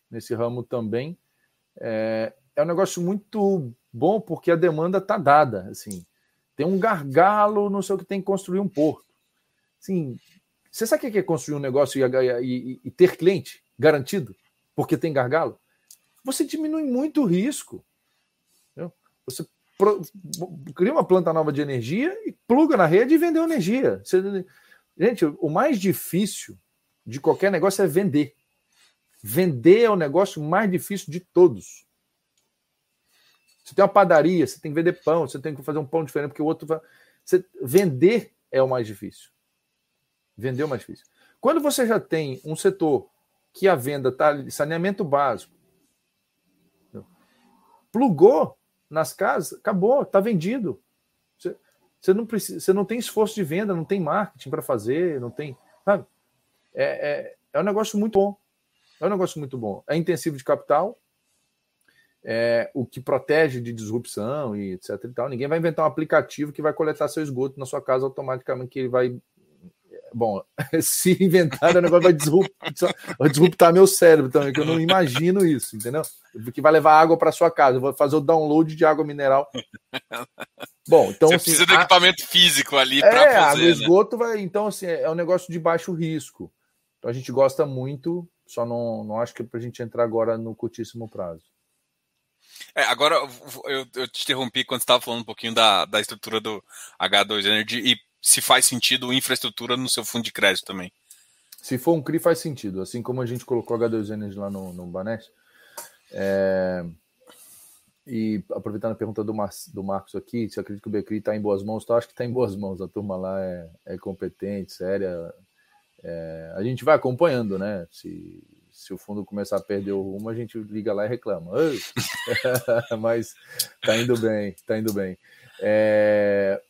nesse ramo também. É, é um negócio muito bom porque a demanda está dada. Assim, tem um gargalo, não sei o que, tem que construir um porto. Sim, você sabe o que é construir um negócio e, e, e ter cliente garantido? Porque tem gargalo? Você diminui muito o risco. Entendeu? Você pro, cria uma planta nova de energia e pluga na rede e vendeu energia. Você, gente, o mais difícil de qualquer negócio é vender. Vender é o negócio mais difícil de todos. Você tem uma padaria, você tem que vender pão, você tem que fazer um pão diferente, porque o outro vai. Você... Vender é o mais difícil. Vender é o mais difícil. Quando você já tem um setor que a venda está saneamento básico, plugou nas casas, acabou, está vendido. Você, você, não precisa, você não tem esforço de venda, não tem marketing para fazer, não tem. Sabe? É, é, é um negócio muito bom. É um negócio muito bom. É intensivo de capital, é, o que protege de disrupção e etc. E tal. Ninguém vai inventar um aplicativo que vai coletar seu esgoto na sua casa automaticamente, que ele vai. Bom, se inventar, o negócio vai disruptar, vai disruptar meu cérebro também, que eu não imagino isso, entendeu? Que vai levar água para sua casa. Eu vou fazer o download de água mineral. Bom, então. Você assim, precisa do equipamento a... físico ali para é, fazer. É, o esgoto né? vai. Então, assim, é um negócio de baixo risco. Então a gente gosta muito, só não, não acho que é para a gente entrar agora no curtíssimo prazo. É, agora eu, eu, te interrompi quando você estava falando um pouquinho da, da estrutura do H2 Energy e se faz sentido infraestrutura no seu fundo de crédito também. Se for um CRI, faz sentido. Assim como a gente colocou H2 Energy lá no, no Banes. É... E aproveitando a pergunta do, Mar, do Marcos aqui, se acredita que o Becri está em boas mãos, tá? acho que está em boas mãos. A turma lá é, é competente, séria. É... a gente vai acompanhando, né? Se, se o fundo começar a perder o rumo, a gente liga lá e reclama. Mas tá indo bem, tá indo bem. É...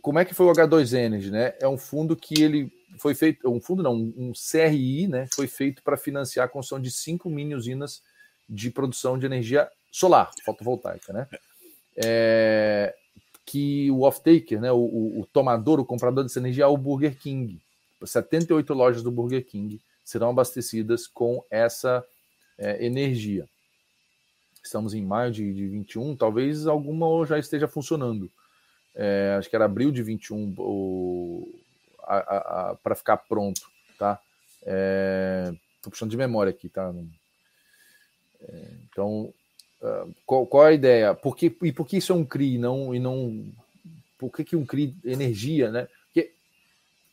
Como é que foi o H2 Energy, né? É um fundo que ele foi feito, um fundo não, um CRI, né? Foi feito para financiar a construção de cinco mini usinas de produção de energia solar, fotovoltaica, né? É... que o off-taker, né, o, o, o, tomador, o comprador dessa energia é o Burger King. 78 lojas do Burger King serão abastecidas com essa é, energia. Estamos em maio de, de 21, talvez alguma já esteja funcionando. É, acho que era abril de 21 para ficar pronto, tá? É, puxando de memória aqui, tá? É, então, uh, qual, qual, a ideia? Por que, e por que isso é um CRI não, e não. Por que, que um CRI energia, né?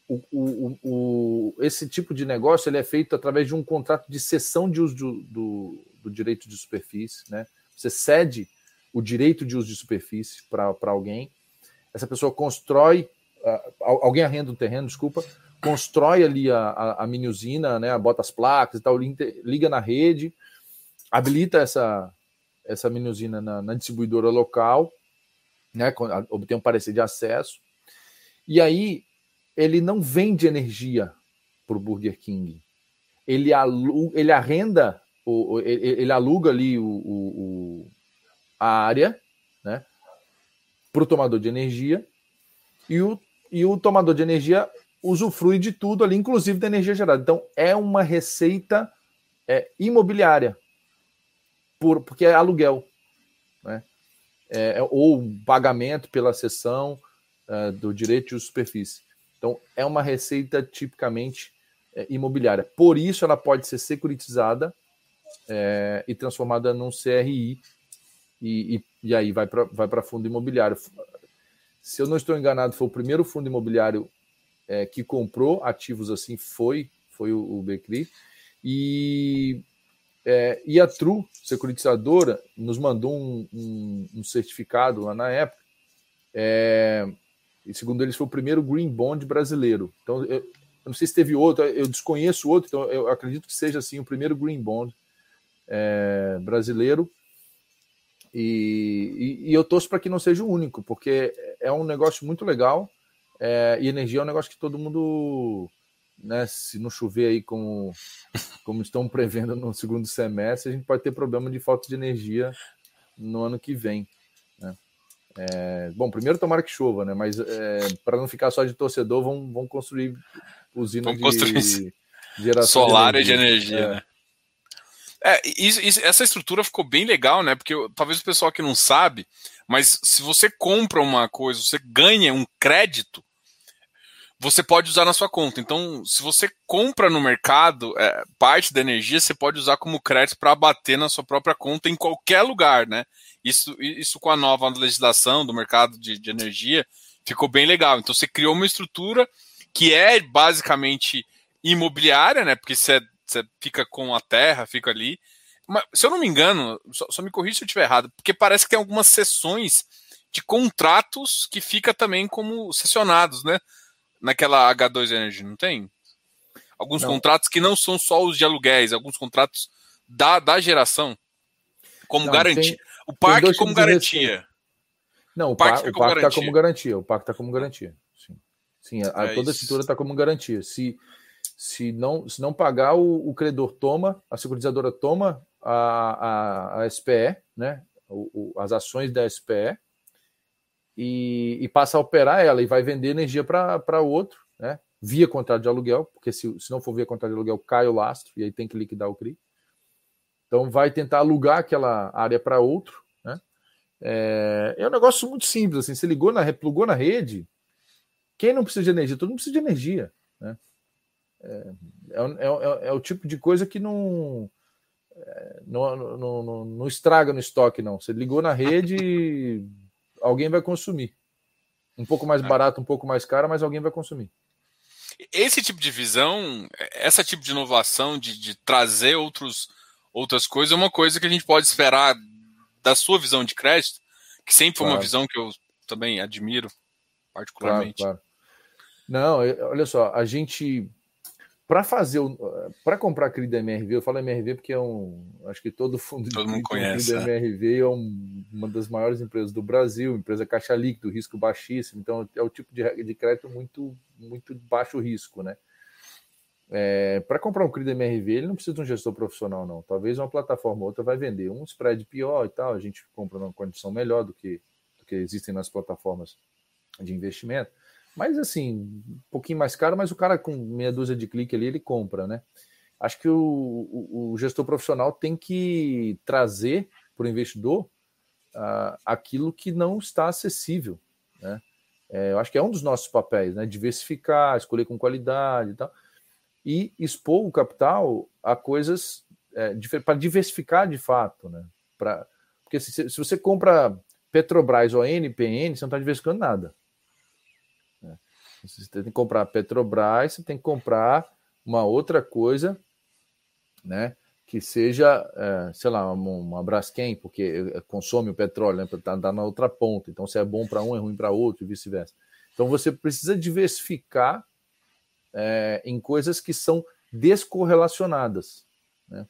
O, o, o, esse tipo de negócio ele é feito através de um contrato de cessão de uso do, do, do direito de superfície, né? Você cede o direito de uso de superfície para alguém, essa pessoa constrói, uh, alguém arrenda um terreno, desculpa, constrói ali a, a, a mini usina, né, bota as placas e tal, liga na rede, habilita essa, essa mini usina na, na distribuidora local, né, obtém um parecer de acesso, e aí ele não vende energia para o Burger King, ele, alu, ele arrenda, o, ele, ele aluga ali o, o, a área, né, para o tomador de energia, e o, e o tomador de energia usufrui de tudo ali, inclusive da energia gerada. Então, é uma receita é, imobiliária, por, porque é aluguel, né? É, é ou pagamento pela cessão é, do direito de superfície. Então, é uma receita tipicamente é, imobiliária. Por isso, ela pode ser securitizada é, e transformada num CRI, e, e, e aí vai para vai fundo imobiliário. Se eu não estou enganado, foi o primeiro fundo imobiliário é, que comprou ativos assim, foi, foi o, o Becri. E, é, e a True, securitizadora, nos mandou um, um, um certificado lá na época. E segundo eles, foi o primeiro Green Bond brasileiro. Então, eu, eu não sei se teve outro, eu desconheço outro, então eu acredito que seja assim o primeiro Green Bond é, brasileiro. E, e, e, eu torço para que não seja o único, porque é um negócio muito legal. É, e energia é um negócio que todo mundo, né, se não chover aí como, como estão prevendo no segundo semestre, a gente pode ter problema de falta de energia no ano que vem. É, bom, primeiro tomara que chova, né? Mas é, para não ficar só de torcedor, vão, vão construir usina de, construir geração solar de energia. e de energia. É. Né? É, isso, isso, essa estrutura ficou bem legal, né? Porque talvez o pessoal que não sabe, mas se você compra uma coisa, você ganha um crédito, você pode usar na sua conta. Então, se você compra no mercado é, parte da energia, você pode usar como crédito para abater na sua própria conta em qualquer lugar, né? Isso, isso com a nova legislação do mercado de, de energia ficou bem legal. Então, você criou uma estrutura que é basicamente imobiliária, né? Porque você, você fica com a terra, fica ali. Mas, se eu não me engano, só, só me corrija se eu estiver errado, porque parece que tem algumas sessões de contratos que fica também como sessionados, né? Naquela H2 Energy, não tem? Alguns não. contratos que não são só os de aluguéis, alguns contratos da, da geração, como garantia. o parque como garantia. Não, o, parque está como garantia. O parque está como garantia. Sim, Sim a, é toda a estrutura está como garantia. Se, se, não, se não pagar, o, o credor toma, a securitizadora toma a, a, a SPE, né? O, o, as ações da SPE, e, e, passa a operar ela e vai vender energia para outro, né? Via contrato de aluguel, porque se, se não for via contrato de aluguel, cai o lastro e aí tem que liquidar o CRI. Então vai tentar alugar aquela área para outro, né? É, é, um negócio muito simples, assim, você ligou na, plugou na rede, quem não precisa de energia? Todo mundo precisa de energia, né? É, é, é, é o tipo de coisa que não, não, não, não, não estraga no estoque, não. Você ligou na rede, alguém vai consumir. Um pouco mais é. barato, um pouco mais caro, mas alguém vai consumir. Esse tipo de visão, essa tipo de inovação, de, de trazer outros, outras coisas, é uma coisa que a gente pode esperar da sua visão de crédito, que sempre foi claro. uma visão que eu também admiro particularmente. Claro, claro. Não, olha só, a gente para fazer para comprar CRI da MRV, eu falo MRV porque é um, acho que todo fundo todo de mundo conhece, da é. MRV é um, uma das maiores empresas do Brasil, empresa caixa líquido, risco baixíssimo, então é o tipo de, de crédito muito muito baixo risco, né? É, para comprar um CRI da MRV, ele não precisa de um gestor profissional, não. Talvez uma plataforma ou outra vai vender um spread pior e tal, a gente compra numa condição melhor do que, do que existem nas plataformas de investimento. Mas assim, um pouquinho mais caro, mas o cara com meia dúzia de clique ali, ele compra, né? Acho que o, o, o gestor profissional tem que trazer para o investidor uh, aquilo que não está acessível, né? É, eu acho que é um dos nossos papéis, né? Diversificar, escolher com qualidade e tal. E expor o capital a coisas é, para diversificar de fato, né? Pra, porque se, se, você compra Petrobras ou NPN, você não está diversificando nada. Você tem que comprar Petrobras, você tem que comprar uma outra coisa, né? Que seja, é, sei lá, uma, Braskem, porque consome o petróleo, né? Está tá na outra ponta. Então, se é bom para um, é ruim para outro e vice-versa. Então, você precisa diversificar é, em coisas que são descorrelacionadas. Né?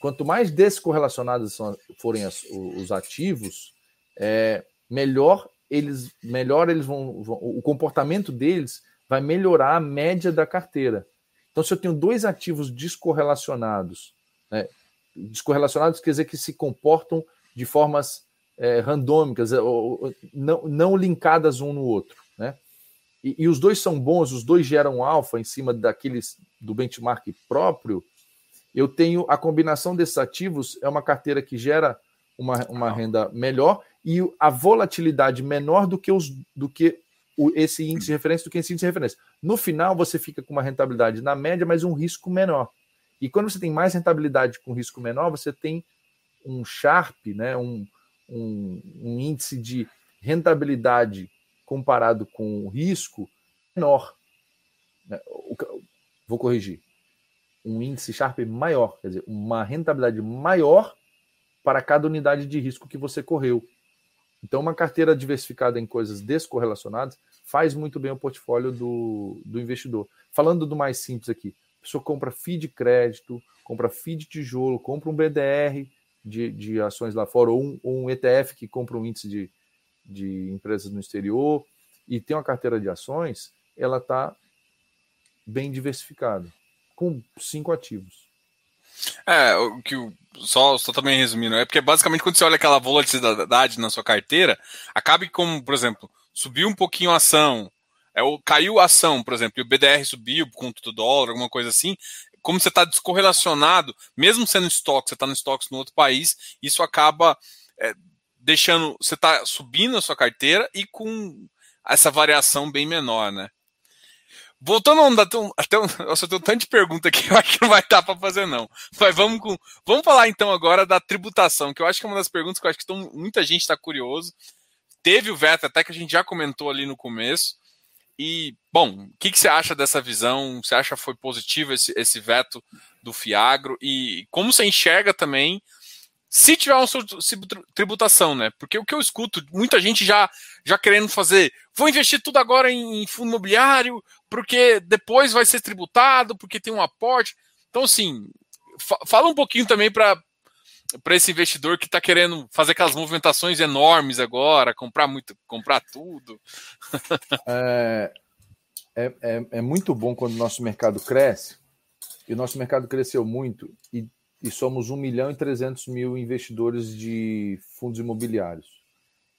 Quanto mais descorrelacionados forem as, os ativos, é, melhor eles, melhor eles vão, vão, o comportamento deles vai melhorar a média da carteira. Então, se eu tenho dois ativos descorrelacionados, né, descorrelacionados quer dizer que se comportam de formas é, randômicas, é, ou, não, não linkadas um no outro, né? E, e, os dois são bons, os dois geram alfa em cima daqueles do benchmark próprio, eu tenho a combinação desses ativos, é uma carteira que gera uma, uma renda melhor e a volatilidade menor do que, os, do que o, esse índice de referência, do que esse índice de referência. No final, você fica com uma rentabilidade na média, mas um risco menor. E quando você tem mais rentabilidade com risco menor, você tem um Sharp, né, um, um, um índice de rentabilidade comparado com o risco menor. Né, vou corrigir um índice Sharp maior, quer dizer, uma rentabilidade maior para cada unidade de risco que você correu. Então, uma carteira diversificada em coisas descorrelacionadas faz muito bem o portfólio do, do investidor. Falando do mais simples aqui, a pessoa compra FII de crédito, compra FII de tijolo, compra um BDR de, de ações lá fora, ou um, ou um ETF que compra um índice de, de empresas no exterior e tem uma carteira de ações, ela está bem diversificada com cinco ativos. É, o que só, só também resumindo, é porque basicamente quando você olha aquela volatilidade na sua carteira, acaba como, por exemplo, subiu um pouquinho a ação, é, ou caiu a ação, por exemplo, e o BDR subiu por conta do dólar, alguma coisa assim, como você está descorrelacionado, mesmo sendo estoque, você está no estoque no outro país, isso acaba é, deixando, você está subindo a sua carteira e com essa variação bem menor, né? Voltando a tão, até um, nossa, eu tenho tanta pergunta que eu acho que não vai dar para fazer não. Mas vamos com, vamos falar então agora da tributação, que eu acho que é uma das perguntas que eu acho que tão, muita gente está curioso. Teve o veto até que a gente já comentou ali no começo. E bom, o que, que você acha dessa visão? Você acha que foi positivo esse, esse veto do Fiagro e como você enxerga também se tiver uma tributação, né? Porque o que eu escuto, muita gente já, já querendo fazer, vou investir tudo agora em fundo imobiliário, porque depois vai ser tributado, porque tem um aporte. Então, assim, fa fala um pouquinho também para para esse investidor que está querendo fazer aquelas movimentações enormes agora, comprar muito, comprar tudo. é, é, é, é muito bom quando o nosso mercado cresce, e o nosso mercado cresceu muito, e e somos 1 milhão e 300 mil investidores de fundos imobiliários.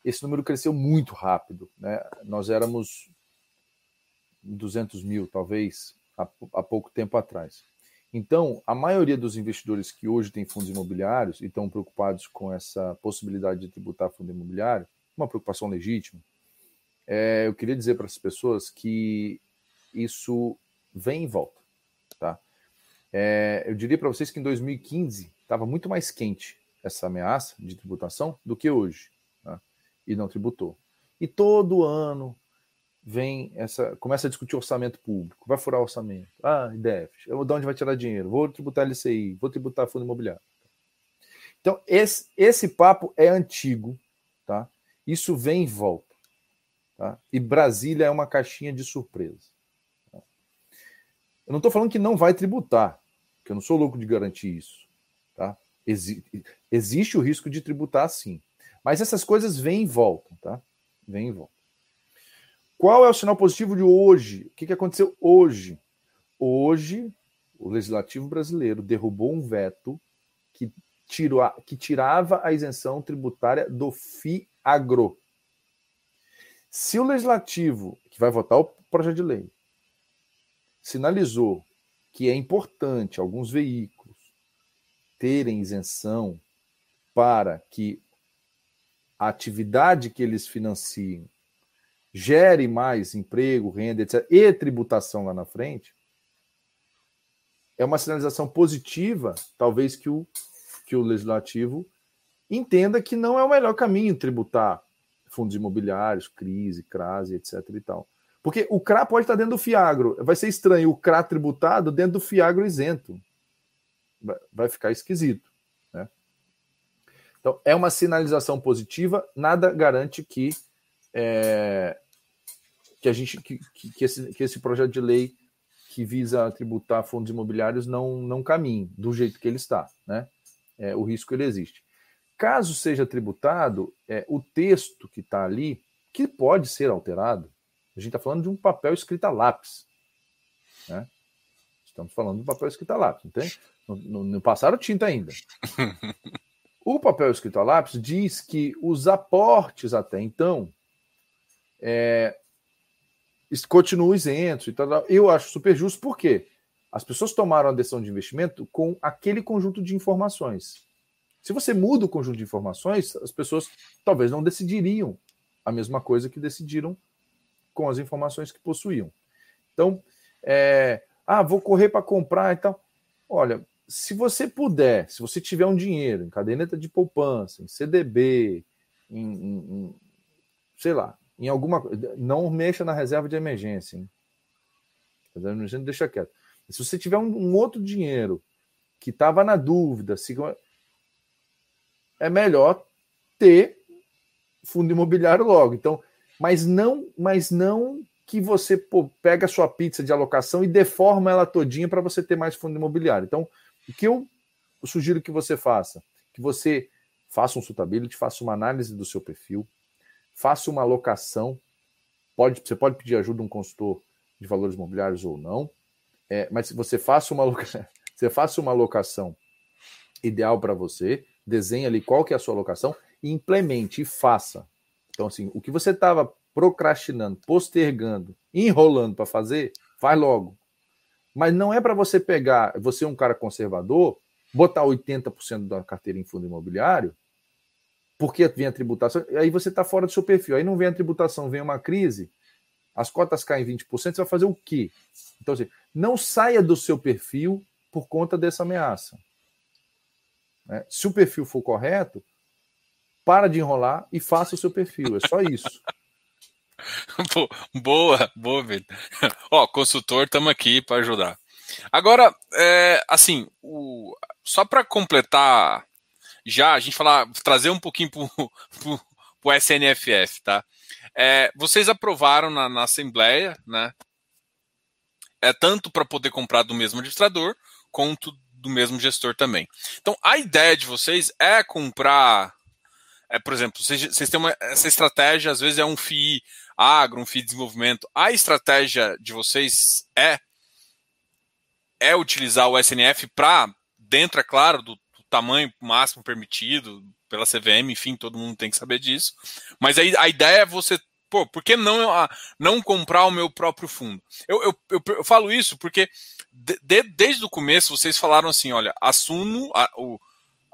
Esse número cresceu muito rápido. Né? Nós éramos 200 mil, talvez, há, há pouco tempo atrás. Então, a maioria dos investidores que hoje têm fundos imobiliários e estão preocupados com essa possibilidade de tributar fundo imobiliário, uma preocupação legítima, é, eu queria dizer para as pessoas que isso vem em volta. Tá? É, eu diria para vocês que em 2015 estava muito mais quente essa ameaça de tributação do que hoje, né? e não tributou. E todo ano vem essa, começa a discutir orçamento público, vai furar orçamento, ah, déficit, de onde vai tirar dinheiro, vou tributar LCI, vou tributar fundo imobiliário. Então esse, esse papo é antigo, tá? Isso vem e volta, tá? E Brasília é uma caixinha de surpresa. Eu não estou falando que não vai tributar, que eu não sou louco de garantir isso. Tá? Exi existe o risco de tributar sim. Mas essas coisas vêm e voltam, tá? Vêm e voltam. Qual é o sinal positivo de hoje? O que, que aconteceu hoje? Hoje, o Legislativo Brasileiro derrubou um veto que, tirou, que tirava a isenção tributária do FIAGRO. agro. Se o legislativo, que vai votar o projeto de lei, sinalizou que é importante alguns veículos terem isenção para que a atividade que eles financiam gere mais emprego, renda, etc., e tributação lá na frente, é uma sinalização positiva, talvez que o, que o legislativo entenda que não é o melhor caminho tributar fundos imobiliários, crise, crase, etc. e tal. Porque o CRA pode estar dentro do FIAGRO. Vai ser estranho o CRA tributado dentro do FIAGRO isento. Vai ficar esquisito. Né? Então, é uma sinalização positiva, nada garante que, é, que, a gente, que, que, esse, que esse projeto de lei que visa tributar fundos imobiliários não, não caminhe do jeito que ele está. Né? É, o risco ele existe. Caso seja tributado, é, o texto que está ali, que pode ser alterado, a gente está falando de um papel escrito a lápis. Né? Estamos falando de um papel escrito a lápis, entende? Não, não, não passaram tinta ainda. O papel escrito a lápis diz que os aportes até então é, continuam isentos. Então, eu acho super justo, porque as pessoas tomaram a decisão de investimento com aquele conjunto de informações. Se você muda o conjunto de informações, as pessoas talvez não decidiriam a mesma coisa que decidiram com as informações que possuíam. Então, é, ah, vou correr para comprar e tal. Olha, se você puder, se você tiver um dinheiro em caderneta de poupança, em CDB, em, em, em sei lá, em alguma não mexa na reserva de emergência. Hein? Reserva de emergência deixa quieto. Se você tiver um, um outro dinheiro que estava na dúvida, se é melhor ter fundo imobiliário logo. Então, mas não, mas não que você pô, pega a sua pizza de alocação e deforma ela todinha para você ter mais fundo imobiliário. Então, o que eu sugiro que você faça, que você faça um suitability, faça uma análise do seu perfil, faça uma alocação. Pode, você pode pedir ajuda a um consultor de valores imobiliários ou não, é, mas você faça uma você faça uma alocação ideal para você, desenhe ali qual que é a sua alocação e implemente e faça. Então, assim, o que você estava procrastinando, postergando, enrolando para fazer, faz logo. Mas não é para você pegar, você é um cara conservador, botar 80% da carteira em fundo imobiliário porque vem a tributação, aí você está fora do seu perfil. Aí não vem a tributação, vem uma crise, as cotas caem 20%, você vai fazer o quê? Então, assim, não saia do seu perfil por conta dessa ameaça. Né? Se o perfil for correto, para de enrolar e faça o seu perfil. É só isso. boa, boa, Vitor. Ó, consultor, estamos aqui para ajudar. Agora, é, assim, o, só para completar já a gente falar, trazer um pouquinho para o SNFF, tá? É, vocês aprovaram na, na, Assembleia, né? É tanto para poder comprar do mesmo administrador, quanto do mesmo gestor também. Então, a ideia de vocês é comprar, é, por exemplo, vocês, vocês têm uma, essa estratégia, às vezes é um FII agro, um FII desenvolvimento. A estratégia de vocês é é utilizar o SNF para dentro, é claro, do, tamanho máximo permitido pela CVM, enfim, todo mundo tem que saber disso. Mas aí a ideia é você, pô, por que não, não comprar o meu próprio fundo? Eu, eu, eu, eu falo isso porque de, desde o começo vocês falaram assim: olha, a Suno, a, o,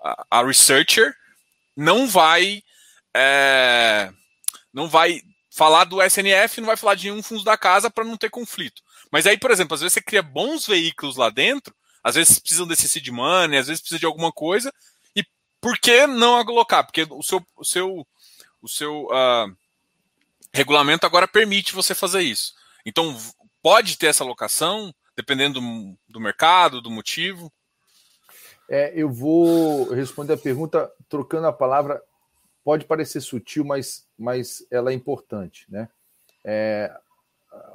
a, a Researcher, não vai. É, não vai falar do SNF, não vai falar de nenhum fundo da casa para não ter conflito. Mas aí, por exemplo, às vezes você cria bons veículos lá dentro às vezes precisam desse seed money, às vezes precisa de alguma coisa. E por que não alocar? Porque o seu, o seu, o seu uh, regulamento agora permite você fazer isso. Então, pode ter essa alocação, dependendo do, do mercado, do motivo. É, eu vou responder a pergunta trocando a palavra. Pode parecer sutil, mas, mas ela é importante. Né? É,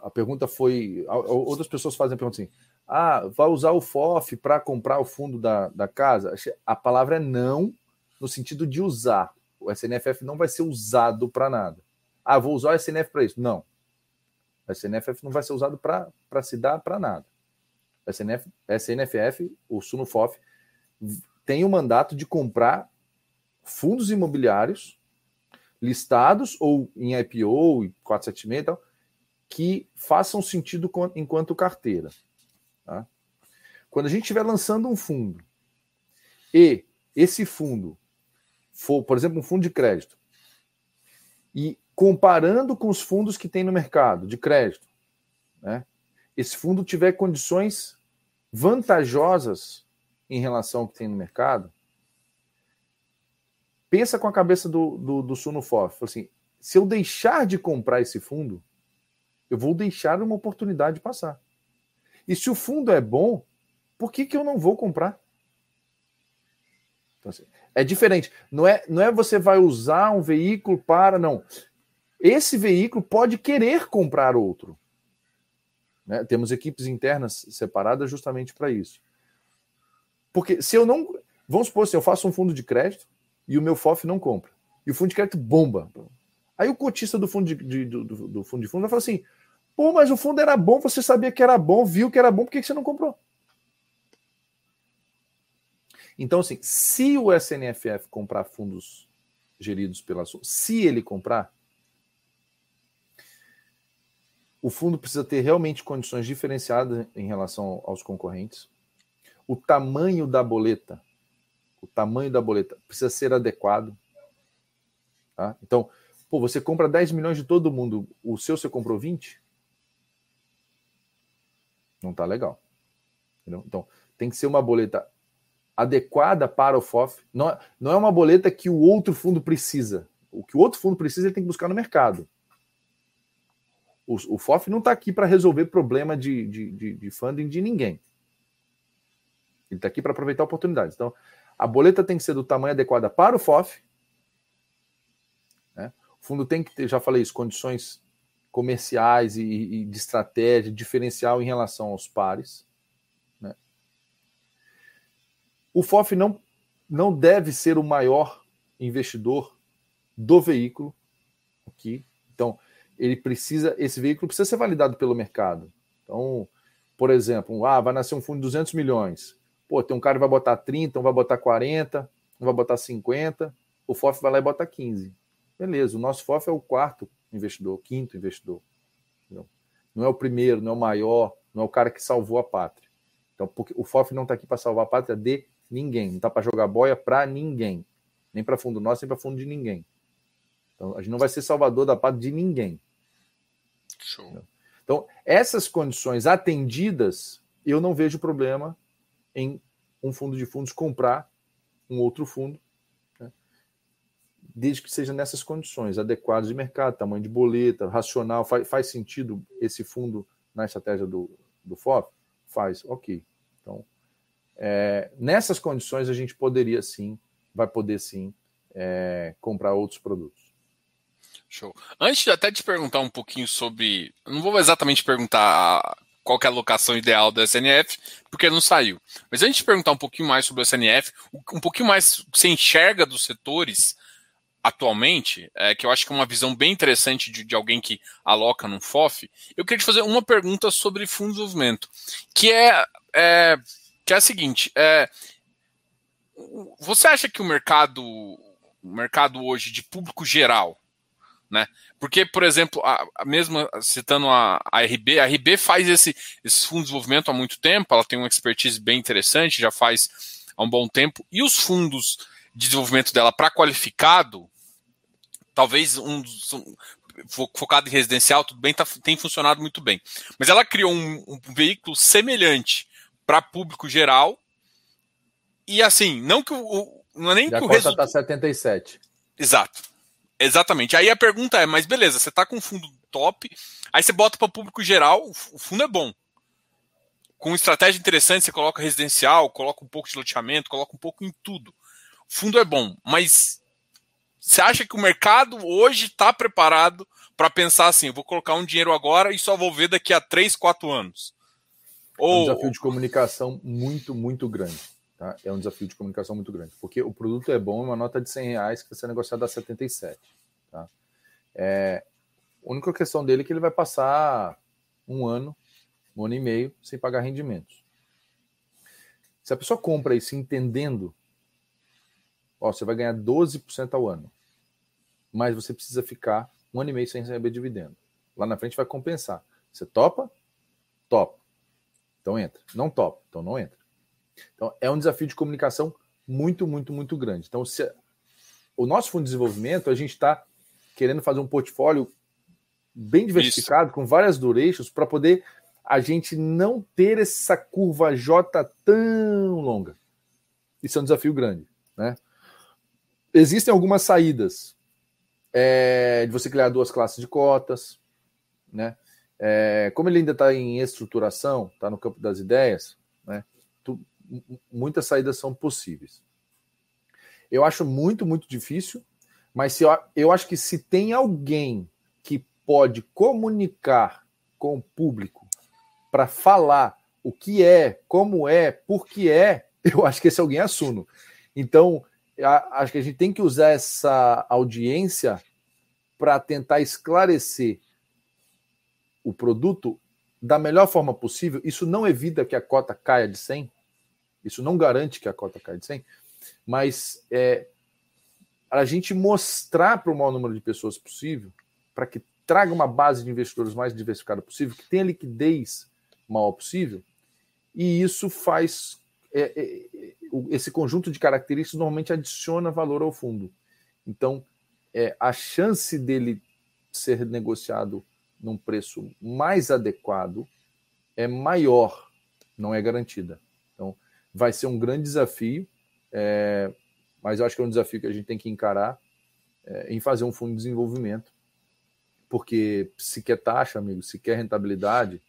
a pergunta foi. Outras pessoas fazem a pergunta assim: ah, vai usar o FOF para comprar o fundo da, da casa? A palavra é não, no sentido de usar. O SNFF não vai ser usado para nada. Ah, vou usar o SNF para isso. Não. O SNFF não vai ser usado para se dar para nada. O SNF, SNFF, o SUNOFOF, tem o mandato de comprar fundos imobiliários listados ou em IPO, 476 e tal, que façam sentido enquanto carteira. Tá? Quando a gente estiver lançando um fundo e esse fundo for, por exemplo, um fundo de crédito, e comparando com os fundos que tem no mercado de crédito, né, esse fundo tiver condições vantajosas em relação ao que tem no mercado, pensa com a cabeça do, do, do. Assim, se eu deixar de comprar esse fundo, eu vou deixar uma oportunidade passar. E se o fundo é bom, por que, que eu não vou comprar? Então, assim, é diferente. Não é, não é você vai usar um veículo para. Não. Esse veículo pode querer comprar outro. Né? Temos equipes internas separadas justamente para isso. Porque se eu não. Vamos supor, se eu faço um fundo de crédito e o meu FOF não compra. E o fundo de crédito bomba. Aí o cotista do fundo de, de do, do, fundo de fundo vai falar assim: pô, mas o fundo era bom, você sabia que era bom, viu que era bom, por que você não comprou? Então, assim, se o SNFF comprar fundos geridos pela se ele comprar, o fundo precisa ter realmente condições diferenciadas em relação aos concorrentes. O tamanho da boleta, o tamanho da boleta precisa ser adequado. Tá? Então, pô, você compra 10 milhões de todo mundo, o seu você comprou 20? Não tá legal. Entendeu? Então, tem que ser uma boleta adequada para o FOF. Não, é, não é uma boleta que o outro fundo precisa. O que o outro fundo precisa, ele tem que buscar no mercado. O, o FOF não está aqui para resolver problema de, de, de, de funding de ninguém. Ele está aqui para aproveitar oportunidades. Então, a boleta tem que ser do tamanho adequado para o FOF. Né? O fundo tem que ter, já falei isso, condições comerciais e, e de estratégia diferencial em relação aos pares. O FOF não, não deve ser o maior investidor do veículo aqui. Então, ele precisa, esse veículo precisa ser validado pelo mercado. Então, por exemplo, ah, vai nascer um fundo de 200 milhões. Pô, tem um cara que vai botar 30, um vai botar 40, um vai botar 50, o FOF vai lá e bota 15. Beleza, o nosso FOF é o quarto investidor, o quinto investidor. Entendeu? Não é o primeiro, não é o maior, não é o cara que salvou a pátria. Então, porque o FOF não está aqui para salvar a pátria de Ninguém. Não tá para jogar boia para ninguém. Nem para fundo nosso, nem para fundo de ninguém. Então, a gente não vai ser salvador da pátria de ninguém. Show. Então, essas condições atendidas, eu não vejo problema em um fundo de fundos comprar um outro fundo, né? desde que seja nessas condições adequadas de mercado, tamanho de boleta, racional, faz, faz sentido esse fundo na estratégia do, do FOF? Faz, ok. Então, é, nessas condições, a gente poderia sim, vai poder sim, é, comprar outros produtos. Show. Antes de até te perguntar um pouquinho sobre. Não vou exatamente perguntar qual é a locação ideal do SNF, porque não saiu. Mas antes de perguntar um pouquinho mais sobre o SNF, um pouquinho mais que você enxerga dos setores atualmente, é, que eu acho que é uma visão bem interessante de, de, alguém que aloca num FOF, eu queria te fazer uma pergunta sobre fundo de desenvolvimento, que é, é que é a seguinte: é, você acha que o mercado, o mercado hoje de público geral, né? Porque, por exemplo, a, a mesma citando a, a, RB, a RB faz esse, esse fundo de desenvolvimento há muito tempo, ela tem uma expertise bem interessante, já faz há um bom tempo, e os fundos de desenvolvimento dela para qualificado, talvez um, um focado em residencial, tudo bem, tá, tem funcionado muito bem. Mas ela criou um, um veículo semelhante para público geral. E assim, não que o. Não é nem Já que o resultado. Tá 77. Exato. Exatamente. Aí a pergunta é, mas beleza, você está com um fundo top, aí você bota para público geral, o fundo é bom. Com estratégia interessante, você coloca residencial, coloca um pouco de loteamento, coloca um pouco em tudo. O fundo é bom, mas você acha que o mercado hoje está preparado para pensar assim, vou colocar um dinheiro agora e só vou ver daqui a 3, 4 anos? Ou... É um desafio de comunicação muito, muito grande. Tá? É um desafio de comunicação muito grande. Porque o produto é bom, uma nota de 100 reais que vai ser negociada a 77. Tá? É, a única questão dele é que ele vai passar um ano, um ano e meio, sem pagar rendimentos. Se a pessoa compra isso entendendo, ó, você vai ganhar 12% ao ano. mas você precisa ficar um ano e meio sem receber dividendo. Lá na frente vai compensar. Você topa? Topa. Então entra. Não topa, então não entra. Então é um desafio de comunicação muito, muito, muito grande. Então, se o nosso fundo de desenvolvimento, a gente está querendo fazer um portfólio bem diversificado, Isso. com várias duration, para poder a gente não ter essa curva J tão longa. Isso é um desafio grande. Né? Existem algumas saídas é, de você criar duas classes de cotas. Né? É, como ele ainda está em estruturação, está no campo das ideias, né? Tu, muitas saídas são possíveis. Eu acho muito, muito difícil, mas se eu, acho que se tem alguém que pode comunicar com o público para falar o que é, como é, por que é, eu acho que esse alguém é a Suno. Então, acho que a gente tem que usar essa audiência para tentar esclarecer o produto da melhor forma possível. Isso não evita que a cota caia de 100, isso não garante que a cota caia de 100, mas é, a gente mostrar para o maior número de pessoas possível, para que traga uma base de investidores mais diversificada possível, que tenha liquidez maior possível, e isso faz. É, é, esse conjunto de características normalmente adiciona valor ao fundo. Então, é, a chance dele ser negociado num preço mais adequado é maior, não é garantida. Vai ser um grande desafio, é, mas eu acho que é um desafio que a gente tem que encarar é, em fazer um fundo de desenvolvimento, porque se quer taxa, amigo, se quer rentabilidade,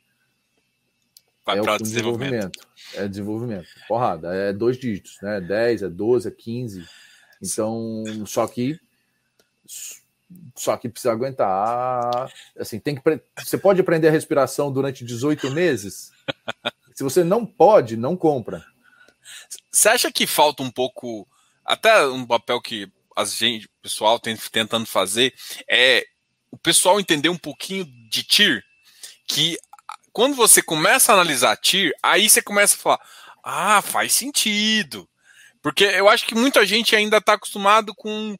Vai é para desenvolvimento. desenvolvimento. É desenvolvimento. Porrada. É dois dígitos, né? 10, é 12, é 15. Então, só que só que precisa aguentar. Assim, tem que você pode aprender a respiração durante 18 meses? Se você não pode, não compra. Você acha que falta um pouco, até um papel que a gente, o pessoal tem tentando fazer é o pessoal entender um pouquinho de TIR, que quando você começa a analisar TIR, aí você começa a falar: ah, faz sentido. Porque eu acho que muita gente ainda está acostumado com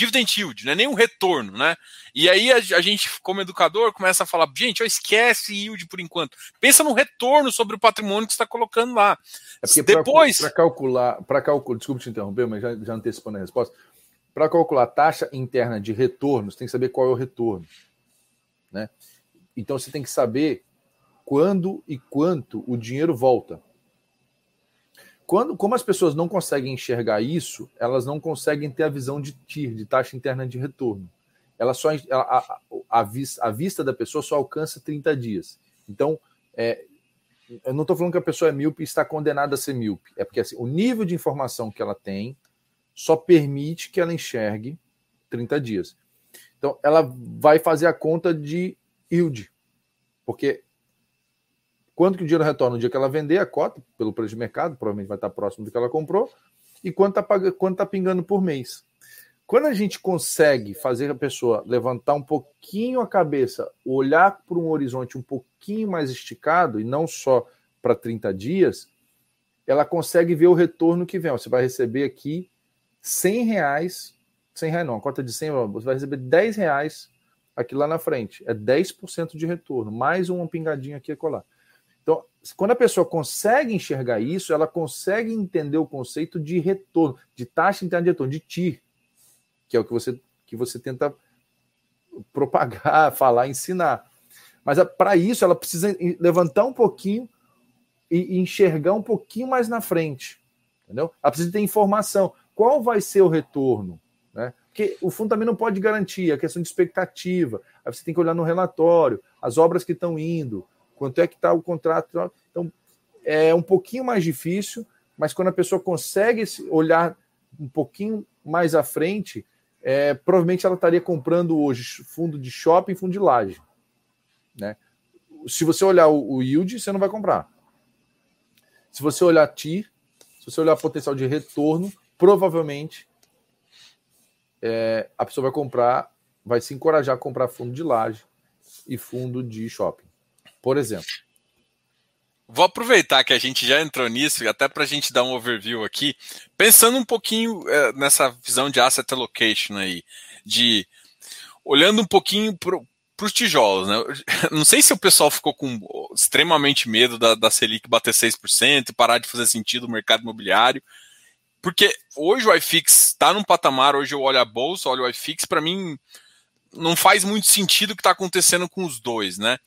dividend yield, não é nem um retorno, né? E aí a, a, gente, como educador, começa a falar, gente, eu esquece yield por enquanto. Pensa no retorno sobre o patrimônio que você está colocando lá. É porque Depois. Para calcular, para calcular, desculpe te interromper, mas já, já antecipando a resposta. Para calcular a taxa interna de retorno, você tem que saber qual é o retorno. Né? Então você tem que saber quando e quanto o dinheiro volta. Quando, como as pessoas não conseguem enxergar isso, elas não conseguem ter a visão de TIR, de taxa interna de retorno. Ela só, a, a, a, vista, a vista da pessoa só alcança 30 dias. Então, é, eu não estou falando que a pessoa é míope e está condenada a ser míope. É porque assim, o nível de informação que ela tem só permite que ela enxergue 30 dias. Então, ela vai fazer a conta de yield. Porque Quanto que o dinheiro retorna no dia que ela vender a cota, pelo preço de mercado, provavelmente vai estar próximo do que ela comprou, e quanto está quanto tá pingando por mês. Quando a gente consegue fazer a pessoa levantar um pouquinho a cabeça, olhar para um horizonte um pouquinho mais esticado, e não só para 30 dias, ela consegue ver o retorno que vem. Você vai receber aqui 100 reais, 100 reais não, a cota de 100, você vai receber 10 reais aqui lá na frente. É 10% de retorno, mais uma pingadinha aqui e colar. Quando a pessoa consegue enxergar isso, ela consegue entender o conceito de retorno, de taxa interna de retorno, de TIR, que é o que você, que você tenta propagar, falar, ensinar. Mas para isso ela precisa levantar um pouquinho e enxergar um pouquinho mais na frente. Entendeu? Ela precisa ter informação. Qual vai ser o retorno? Né? Porque o fundo também não pode garantir a questão de expectativa. Aí você tem que olhar no relatório, as obras que estão indo, quanto é que está o contrato. Então, é um pouquinho mais difícil, mas quando a pessoa consegue olhar um pouquinho mais à frente, é, provavelmente ela estaria comprando hoje fundo de shopping, fundo de laje. Né? Se você olhar o, o yield, você não vai comprar. Se você olhar TIR, se você olhar potencial de retorno, provavelmente é, a pessoa vai comprar, vai se encorajar a comprar fundo de laje e fundo de shopping por exemplo. Vou aproveitar que a gente já entrou nisso, até para a gente dar um overview aqui, pensando um pouquinho é, nessa visão de asset allocation aí, de olhando um pouquinho para os tijolos, né? Não sei se o pessoal ficou com extremamente medo da, da Selic bater 6% e parar de fazer sentido o mercado imobiliário. Porque hoje o iFix está num patamar, hoje eu olho a bolsa, olho o iFix, para mim não faz muito sentido o que está acontecendo com os dois, né?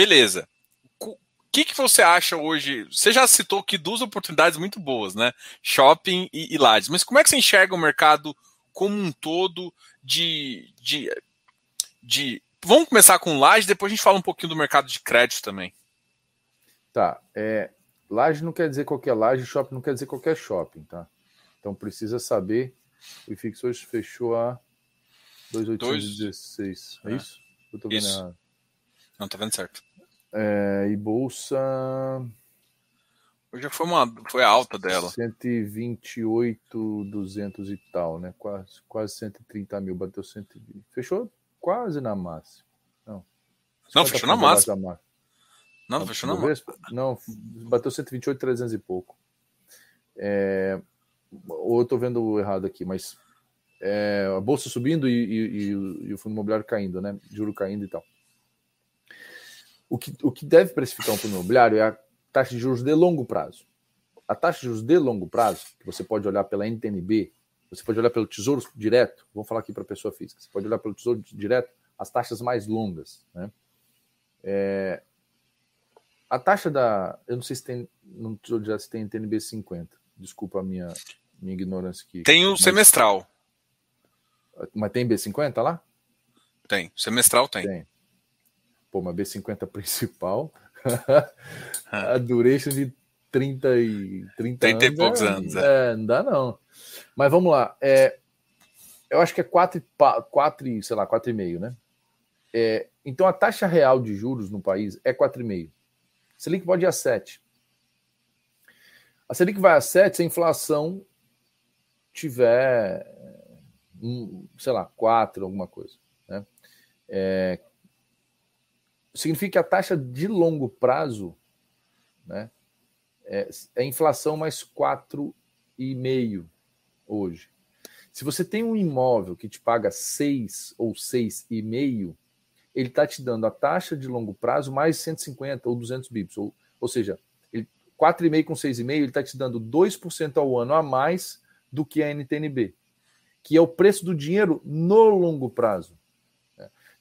Beleza. O que, que você acha hoje? Você já citou que duas oportunidades muito boas, né? Shopping e, e lajes. Mas como é que você enxerga o mercado como um todo de, de, de vamos começar com laje, depois a gente fala um pouquinho do mercado de crédito também. Tá. É, laje não quer dizer qualquer laje, shopping não quer dizer qualquer shopping, tá? Então precisa saber. O IFIX hoje fechou a 2,816. É, é isso? Eu tô vendo isso. errado. Não, tá vendo certo. É, e bolsa. Hoje foi, uma, foi a alta dela. 128, 200 e tal, né? Quase, quase 130 mil, bateu 120. Fechou quase na máxima. Não, não fechou na máxima. Não, não, fechou na máxima. Não, bateu 128, 300 e pouco. É, ou eu tô vendo errado aqui, mas é, a bolsa subindo e, e, e, e, o fundo imobiliário caindo, né? Juro caindo e tal. O que, o que deve precificar um fundo imobiliário é a taxa de juros de longo prazo. A taxa de juros de longo prazo, que você pode olhar pela NTNB, você pode olhar pelo Tesouro Direto, vamos falar aqui para a pessoa física, você pode olhar pelo Tesouro Direto, as taxas mais longas. Né? É, a taxa da. Eu não sei se tem. Tesouro Direto se tem NTNB 50. Desculpa a minha, minha ignorância aqui. Tem o mas, semestral. Mas tem B50 lá? Tem. Semestral tem. Tem. Pô, uma B50 principal. a duration de 30 e 30, 30 anos, e poucos é, anos. É. é. não dá não. Mas vamos lá. É, eu acho que é 4, 4 sei lá, 4,5, né? É, então a taxa real de juros no país é 4,5. Selic pode ir a 7. A Selic vai a 7 se a inflação tiver, sei lá, 4, alguma coisa. Né? É, significa que a taxa de longo prazo né, é, é inflação mais 4,5 hoje. Se você tem um imóvel que te paga 6 ou 6,5, ele está te dando a taxa de longo prazo mais 150 ou 200 bips. Ou, ou seja, 4,5 com 6,5, ele está te dando 2% ao ano a mais do que a NTNB, que é o preço do dinheiro no longo prazo.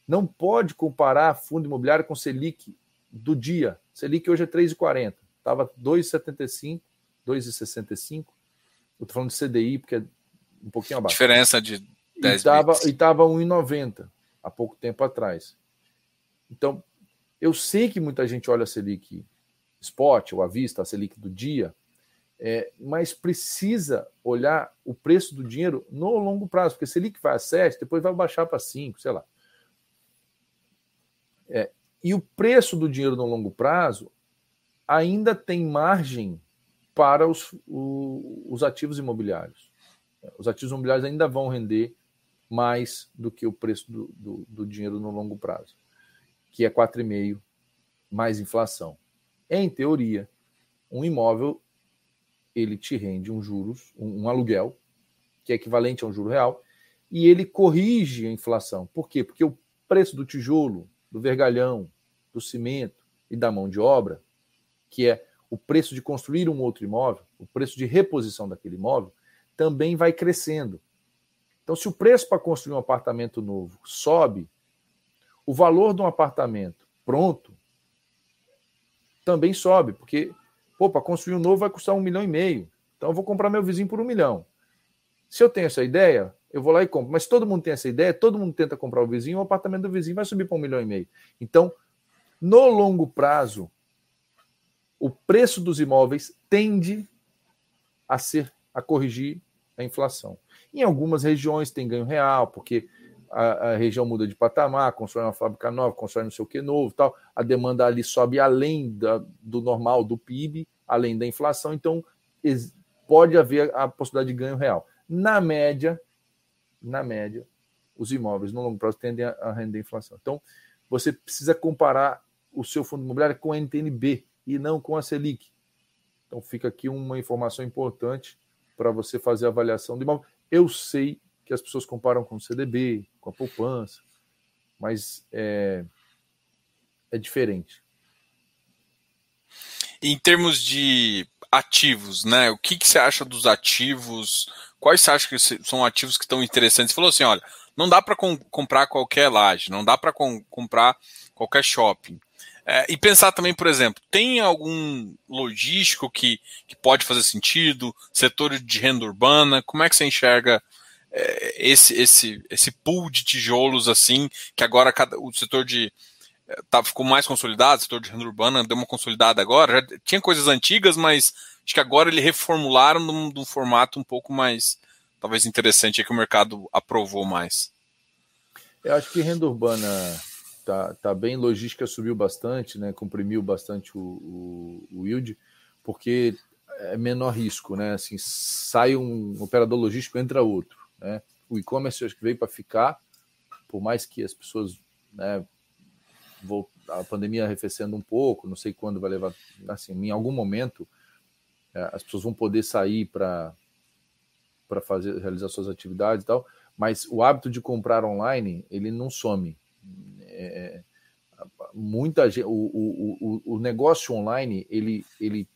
Não pode comparar fundo imobiliário com Selic do dia. Selic hoje é 3,40. Estava 2,75, 2,65. Eu estou falando de CDI, porque é um pouquinho abaixo. Diferença de 10 E estava 1,90 há pouco tempo atrás. Então, eu sei que muita gente olha a Selic spot ou à vista, a Selic do dia, é, mas precisa olhar o preço do dinheiro no longo prazo, porque Selic vai a 7, depois vai baixar para 5, sei lá. É, e o preço do dinheiro no longo prazo ainda tem margem para os, o, os ativos imobiliários. Os ativos imobiliários ainda vão render mais do que o preço do, do, do dinheiro no longo prazo, que é 4,5 mais inflação. Em teoria, um imóvel ele te rende um juros, um, um aluguel, que é equivalente a um juro real, e ele corrige a inflação. Por quê? Porque o preço do tijolo, do vergalhão, do cimento e da mão de obra, que é o preço de construir um outro imóvel, o preço de reposição daquele imóvel, também vai crescendo. Então, se o preço para construir um apartamento novo sobe, o valor de um apartamento pronto também sobe, porque, pô, para construir um novo vai custar um milhão e meio. Então, eu vou comprar meu vizinho por um milhão. Se eu tenho essa ideia, eu vou lá e compro. Mas todo mundo tem essa ideia, todo mundo tenta comprar o vizinho, o apartamento do vizinho vai subir para um milhão e meio. Então, no longo prazo, o preço dos imóveis tende a ser a corrigir a inflação. Em algumas regiões tem ganho real, porque a, a, região muda de patamar, constrói uma fábrica nova, constrói não sei o que novo, tal. A demanda ali sobe além da, do normal do PIB, além da inflação, então pode haver a possibilidade de ganho real. Na média, na média, os imóveis no longo prazo tendem a render inflação. Então, você precisa comparar o seu fundo imobiliário com a NTNB e não com a Selic. Então, fica aqui uma informação importante para você fazer a avaliação do imóvel. Eu sei que as pessoas comparam com o CDB, com a poupança, mas é, é diferente. Em termos de ativos, né? O que, que você acha dos ativos? Quais você acha que são ativos que estão interessantes? Você falou assim, olha, não dá para com, comprar qualquer laje, não dá para com, comprar qualquer shopping. É, e pensar também, por exemplo, tem algum logístico que, que pode fazer sentido? Setor de renda urbana? Como é que você enxerga é, esse, esse, esse pool de tijolos assim, que agora cada, o setor de tá, ficou mais consolidado, o setor de renda urbana deu uma consolidada agora. Já tinha coisas antigas, mas acho que agora ele reformularam num, num formato um pouco mais, talvez interessante, que o mercado aprovou mais. Eu acho que renda urbana tá, tá bem, logística subiu bastante, né? Comprimiu bastante o, o, o yield, porque é menor risco, né? Assim, sai um operador logístico, entra outro, né? O e-commerce acho que veio para ficar, por mais que as pessoas né, a pandemia arrefecendo um pouco, não sei quando vai levar, assim, em algum momento é, as pessoas vão poder sair para para fazer realizar suas atividades e tal, mas o hábito de comprar online ele não some. É, muita gente, o, o, o, o, negócio online ele ele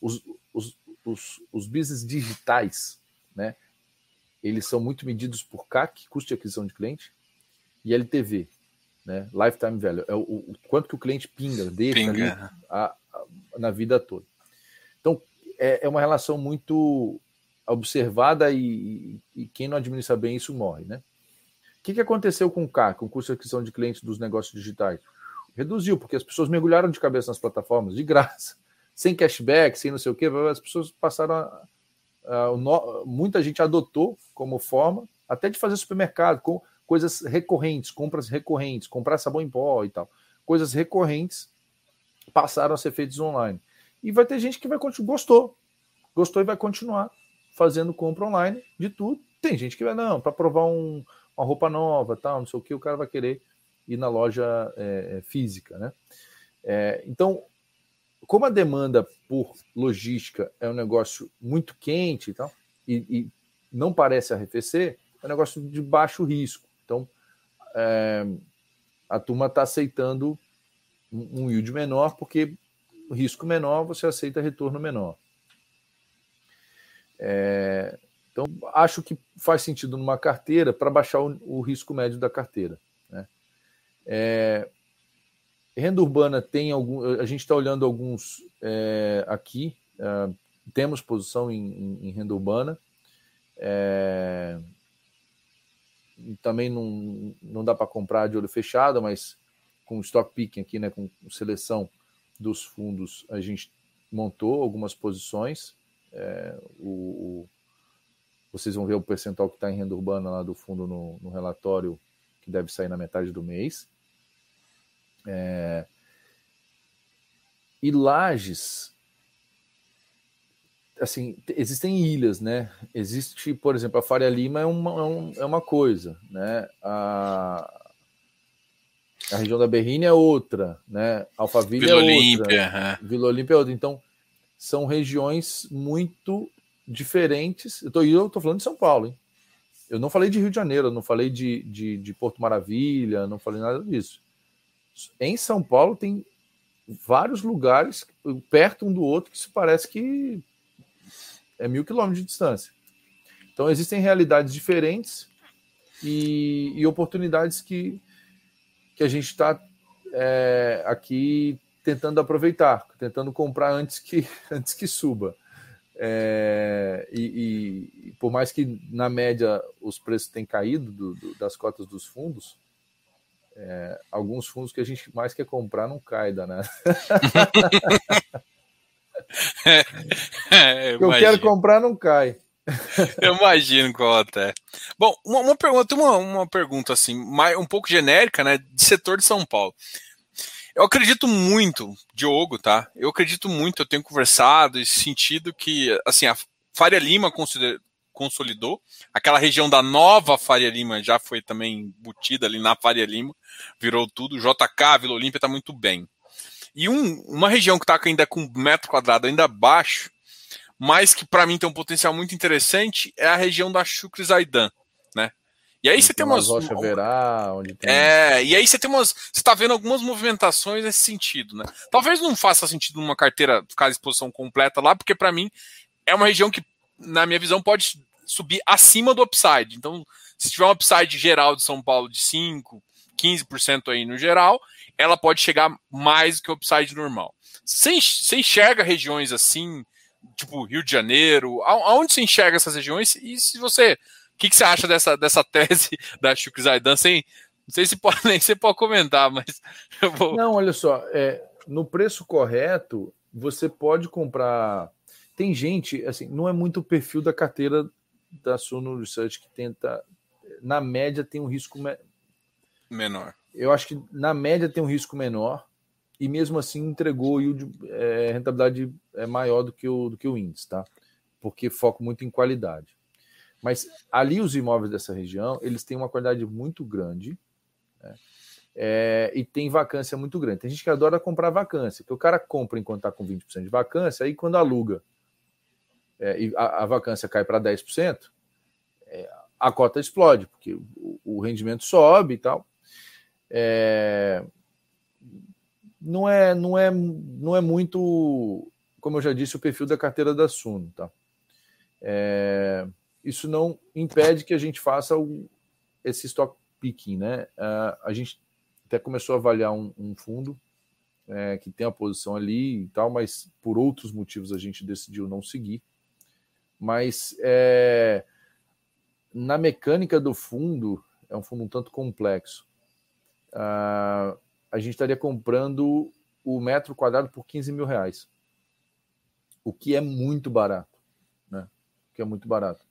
os, os, os, os business digitais, né? Eles são muito medidos por CAC, custo de aquisição de cliente, e LTV, né? Lifetime value, é o, o quanto que o cliente pinga, deixa pinga. A, a, na vida toda. Então, é, é uma relação muito observada e, e, quem não administra bem isso morre, né? O que, que aconteceu com o CAC, com o custo de aquisição de clientes dos negócios digitais? Reduziu, porque as pessoas mergulharam de cabeça nas plataformas, de graça, sem cashback, sem não sei o quê, as pessoas passaram a, a, a muita gente adotou como forma até de fazer supermercado, com, coisas recorrentes, compras recorrentes, comprar sabão em pó e tal. Coisas recorrentes passaram a ser feitas online. E vai ter gente que vai gostou, gostou e vai continuar fazendo compra online de tudo. Tem gente que vai, não, para provar um, uma roupa nova, tal, não sei o que, o cara vai querer ir na loja é, é, física, né? É, então, como a demanda por logística é um negócio muito quente e tal, e, e não parece arrefecer, é um negócio de baixo risco. Então, é, a turma está aceitando um, yield menor, porque risco menor você aceita retorno menor. É, então, acho que faz sentido numa carteira para baixar o, o, risco médio da carteira. Né? É, renda urbana tem algum. A gente está olhando alguns é, aqui. É, temos posição em, em, em renda urbana. Também não, não dá para comprar de olho fechado, mas com stock picking aqui, né, com seleção dos fundos, a gente montou algumas posições. É, o, o, vocês vão ver o percentual que está em renda urbana lá do fundo no, no, relatório, que deve sair na metade do mês. É, e Lages, assim, existem ilhas, né? Existe, por exemplo, a Faria Lima é uma, é, é uma coisa, né? A, a região da Berrine é outra, né? Alphaville Vila é outra. Olímpia, Vila Olímpia é outra. Então, são regiões muito diferentes. Eu tô, eu tô falando de São Paulo, hein? Eu não falei de Rio de Janeiro, não falei de, de, de Porto Maravilha, não falei nada disso. Em São Paulo tem vários lugares perto um do outro que se parece que é mil quilômetros de distância. Então existem realidades diferentes e, e oportunidades que, que a gente está é, aqui tentando aproveitar, tentando comprar antes que, antes que suba. É, e, e, por mais que na média os preços tenham caído do, do, das cotas dos fundos, é, alguns fundos que a gente mais quer comprar não caem, né? é, eu, eu quero comprar não cai. eu imagino qual até. Bom, uma, uma pergunta, uma, uma pergunta assim, mais, um pouco genérica, né? De setor de São Paulo. Eu acredito muito, Diogo, tá? Eu acredito muito, eu tenho conversado e sentido que, assim, a Faria Lima consolidou, aquela região da nova Faria Lima já foi também embutida ali na Faria Lima, virou tudo, JK, Vila Olímpia tá muito bem. E um, uma região que está ainda com metro quadrado ainda baixo, mas que para mim tem um potencial muito interessante, é a região da Chucre Zaidan. Né? E aí você tem umas. Rocha Verá, onde tem... É, e aí você tem umas. Você está vendo algumas movimentações nesse sentido, né? Talvez não faça sentido numa carteira ficar a exposição completa lá, porque para mim é uma região que, na minha visão, pode subir acima do upside. Então, se tiver um upside geral de São Paulo de 5, 15% aí no geral, ela pode chegar mais do que o upside normal. Você, enxerga regiões assim, tipo Rio de Janeiro? Aonde você enxerga essas regiões? E se você. O que, que você acha dessa, dessa tese da Chuck Zaidan? Sem, não sei se pode, nem você pode comentar, mas eu vou. Não, olha só, é, no preço correto, você pode comprar. Tem gente, assim, não é muito o perfil da carteira da Suno Research que tenta, na média, tem um risco. Menor. Eu acho que na média tem um risco menor e mesmo assim entregou yield, é, rentabilidade é, maior do que, o, do que o índice, tá? Porque foco muito em qualidade. Mas ali os imóveis dessa região, eles têm uma qualidade muito grande né? é, e tem vacância muito grande. Tem gente que adora comprar vacância, que o cara compra enquanto está com 20% de vacância, aí quando aluga é, e a, a, vacância cai para 10%, é, a cota explode, porque o, o rendimento sobe e tal. É, não é, não é, não é muito, como eu já disse, o perfil da carteira da Suno, tá? É, isso não impede que a gente faça o, esse stock picking, né? Uh, a gente até começou a avaliar um, um fundo é, que tem a posição ali e tal, mas por outros motivos a gente decidiu não seguir. Mas é, na mecânica do fundo, é um fundo um tanto complexo. Uh, a gente estaria comprando o metro quadrado por 15 mil reais. O que é muito barato. Né? O que é muito barato.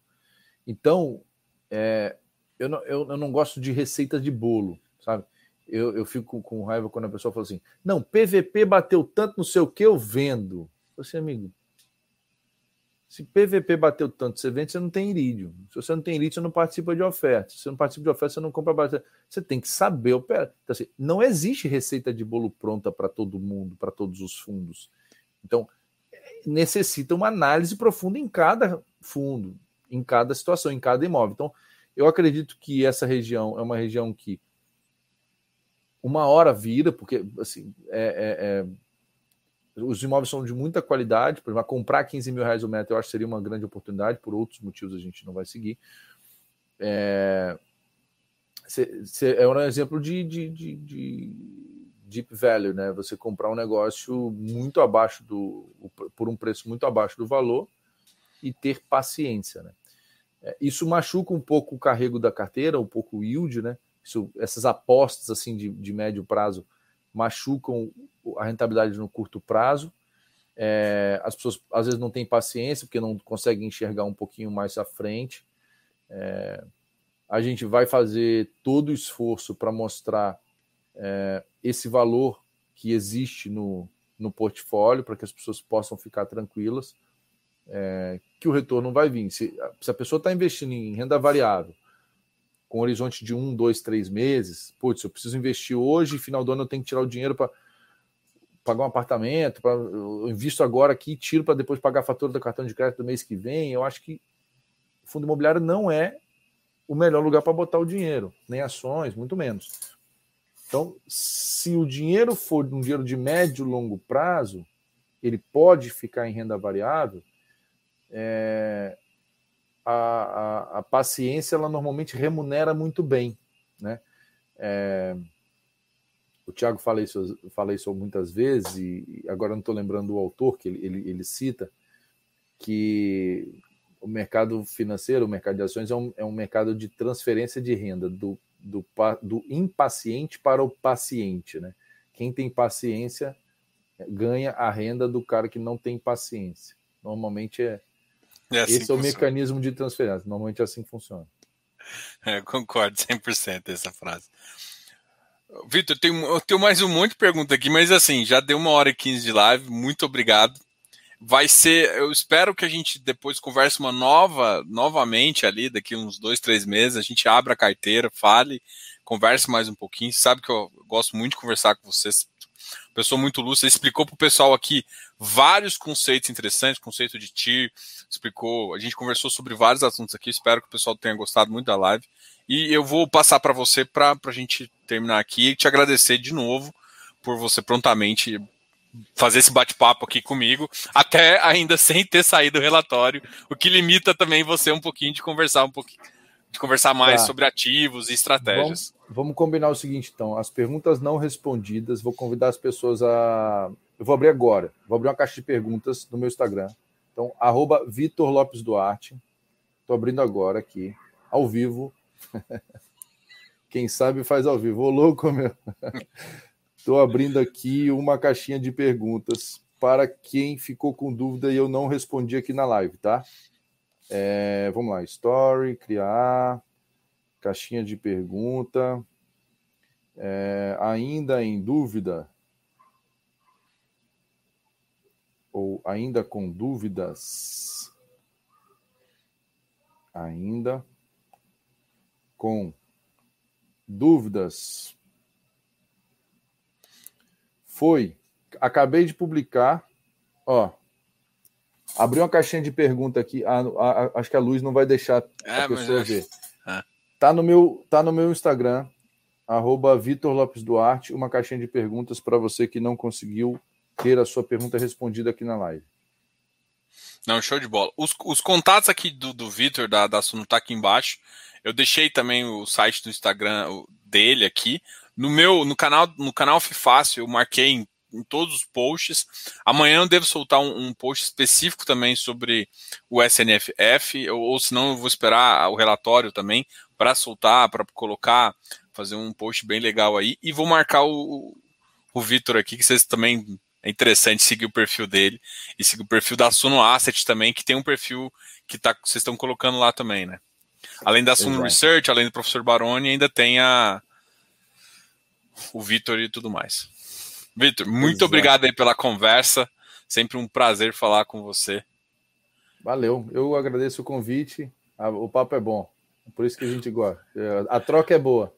Então, é, eu, não, eu, eu, não gosto de receita de bolo, sabe? Eu, eu fico com raiva quando a pessoa fala assim: não, PVP bateu tanto no seu que eu vendo. Você, amigo, se PVP bateu tanto, você vende, você não tem irídio. Se você não tem irídio, você não participa de oferta. Se você não participa de oferta, você não compra bastante. Você tem que saber operar. Então, assim, não existe receita de bolo pronta para todo mundo, para todos os fundos. Então, necessita uma análise profunda em cada fundo, em cada situação, em cada imóvel. Então, eu acredito que essa região é uma região que uma hora vira, porque assim, é, é, é os imóveis são de muita qualidade, por exemplo, comprar 15 mil reais o metro eu acho que seria uma grande oportunidade, por outros motivos a gente não vai seguir. É, é um exemplo de, de, de, de deep value, né? Você comprar um negócio muito abaixo do, por um preço muito abaixo do valor e ter paciência, né? É, isso machuca um pouco o carrego da carteira, um pouco o yield, né? Isso, essas apostas assim de, de médio prazo machucam a rentabilidade no curto prazo. É, as pessoas às vezes não têm paciência porque não conseguem enxergar um pouquinho mais à frente. É, a gente vai fazer todo o esforço para mostrar é, esse valor que existe no, no portfólio para que as pessoas possam ficar tranquilas é, que o retorno vai vir. Se, se a pessoa está investindo em renda variável com horizonte de um, dois, três meses, putz, eu preciso investir hoje, final do ano eu tenho que tirar o dinheiro para pagar um apartamento, pra, eu invisto agora aqui, tiro para depois pagar a fatura do cartão de crédito do mês que vem. Eu acho que fundo imobiliário não é o melhor lugar para botar o dinheiro, nem ações, muito menos. Então, se o dinheiro for um dinheiro de médio e longo prazo, ele pode ficar em renda variável. É, a, a, a, paciência ela normalmente remunera muito bem, né? É, o Tiago fala isso, fala isso muitas vezes e agora não estou lembrando o autor que ele, ele, ele, cita que o mercado financeiro, o mercado de ações é um, é um mercado de transferência de renda do, do, do impaciente para o paciente, né? Quem tem paciência ganha a renda do cara que não tem paciência. Normalmente é é assim Esse é o mecanismo de transferência. Normalmente é assim que funciona. É, concordo 100% essa frase. Vitor, eu tenho, eu tenho mais um monte de pergunta aqui, mas assim, já deu uma hora e quinze de live. Muito obrigado. Vai ser, eu espero que a gente depois converse uma nova, novamente ali, daqui uns dois, três meses, a gente abra a carteira, fale, converse mais um pouquinho. Sabe que eu gosto muito de conversar com vocês. Pessoa muito lúcida, explicou para o pessoal aqui vários conceitos interessantes, conceito de TIR, explicou, a gente conversou sobre vários assuntos aqui, espero que o pessoal tenha gostado muito da live. E eu vou passar para você para a gente terminar aqui e te agradecer de novo por você prontamente fazer esse bate-papo aqui comigo, até ainda sem ter saído o relatório, o que limita também você um pouquinho de conversar um pouquinho, de conversar mais tá. sobre ativos e estratégias. Vamos, vamos, combinar o seguinte, então, as perguntas não respondidas, vou convidar as pessoas a. Eu vou abrir agora, vou abrir uma caixa de perguntas no meu Instagram. Então, arroba Vitor Lopes Duarte. Estou abrindo agora aqui, ao vivo. Quem sabe faz ao vivo. Ô, louco, meu. Estou abrindo aqui uma caixinha de perguntas para quem ficou com dúvida e eu não respondi aqui na live, tá? É, vamos lá, story, criar, caixinha de pergunta. É, ainda em dúvida? Ou ainda com dúvidas? Ainda com dúvidas? foi. Acabei de publicar. Ó. Abri uma caixinha de pergunta aqui. Ah, a, a, acho que a luz não vai deixar é, a pessoa mas... ver. Tá, no meu, tá no meu Instagram, arroba Vitor Lopes Duarte, uma caixinha de perguntas para você que não conseguiu ter a sua pergunta respondida aqui na live. Não, show de bola. Os, os contatos aqui do, do Vitor, da, da Suno, tá aqui embaixo. Eu deixei também o site do Instagram dele aqui. No meu, no canal, no canal Fácil, eu marquei em, em, todos os posts. Amanhã eu devo soltar um, um post específico também sobre o SNFF, ou, ou senão eu vou esperar o relatório também para soltar, para colocar, fazer um post bem legal aí. E vou marcar o, o Vitor aqui, que vocês também é interessante seguir o perfil dele e seguir o perfil da Suno Asset também, que tem um perfil que tá, vocês estão colocando lá também, né? Além da Suno Research, além do professor Baroni, ainda tem a, o Vitor e tudo mais. Vitor, muito Exato. obrigado aí pela conversa. Sempre um prazer falar com você. Valeu, eu agradeço o convite. O papo é bom, por isso que a gente gosta. A troca é boa.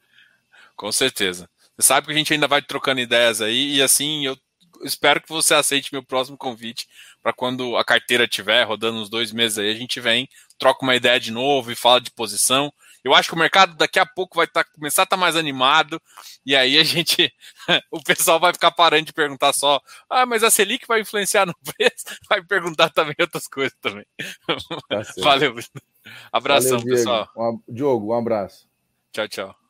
Com certeza. Você sabe que a gente ainda vai trocando ideias aí, e assim eu espero que você aceite meu próximo convite para quando a carteira tiver rodando uns dois meses aí, a gente vem, troca uma ideia de novo e fala de posição. Eu acho que o mercado daqui a pouco vai tá, começar a estar tá mais animado, e aí a gente, o pessoal vai ficar parando de perguntar só, ah, mas a Selic vai influenciar no preço? Vai perguntar também outras coisas também. Tá Valeu. Abração, Valeu, pessoal. Um, Diogo, um abraço. Tchau, tchau.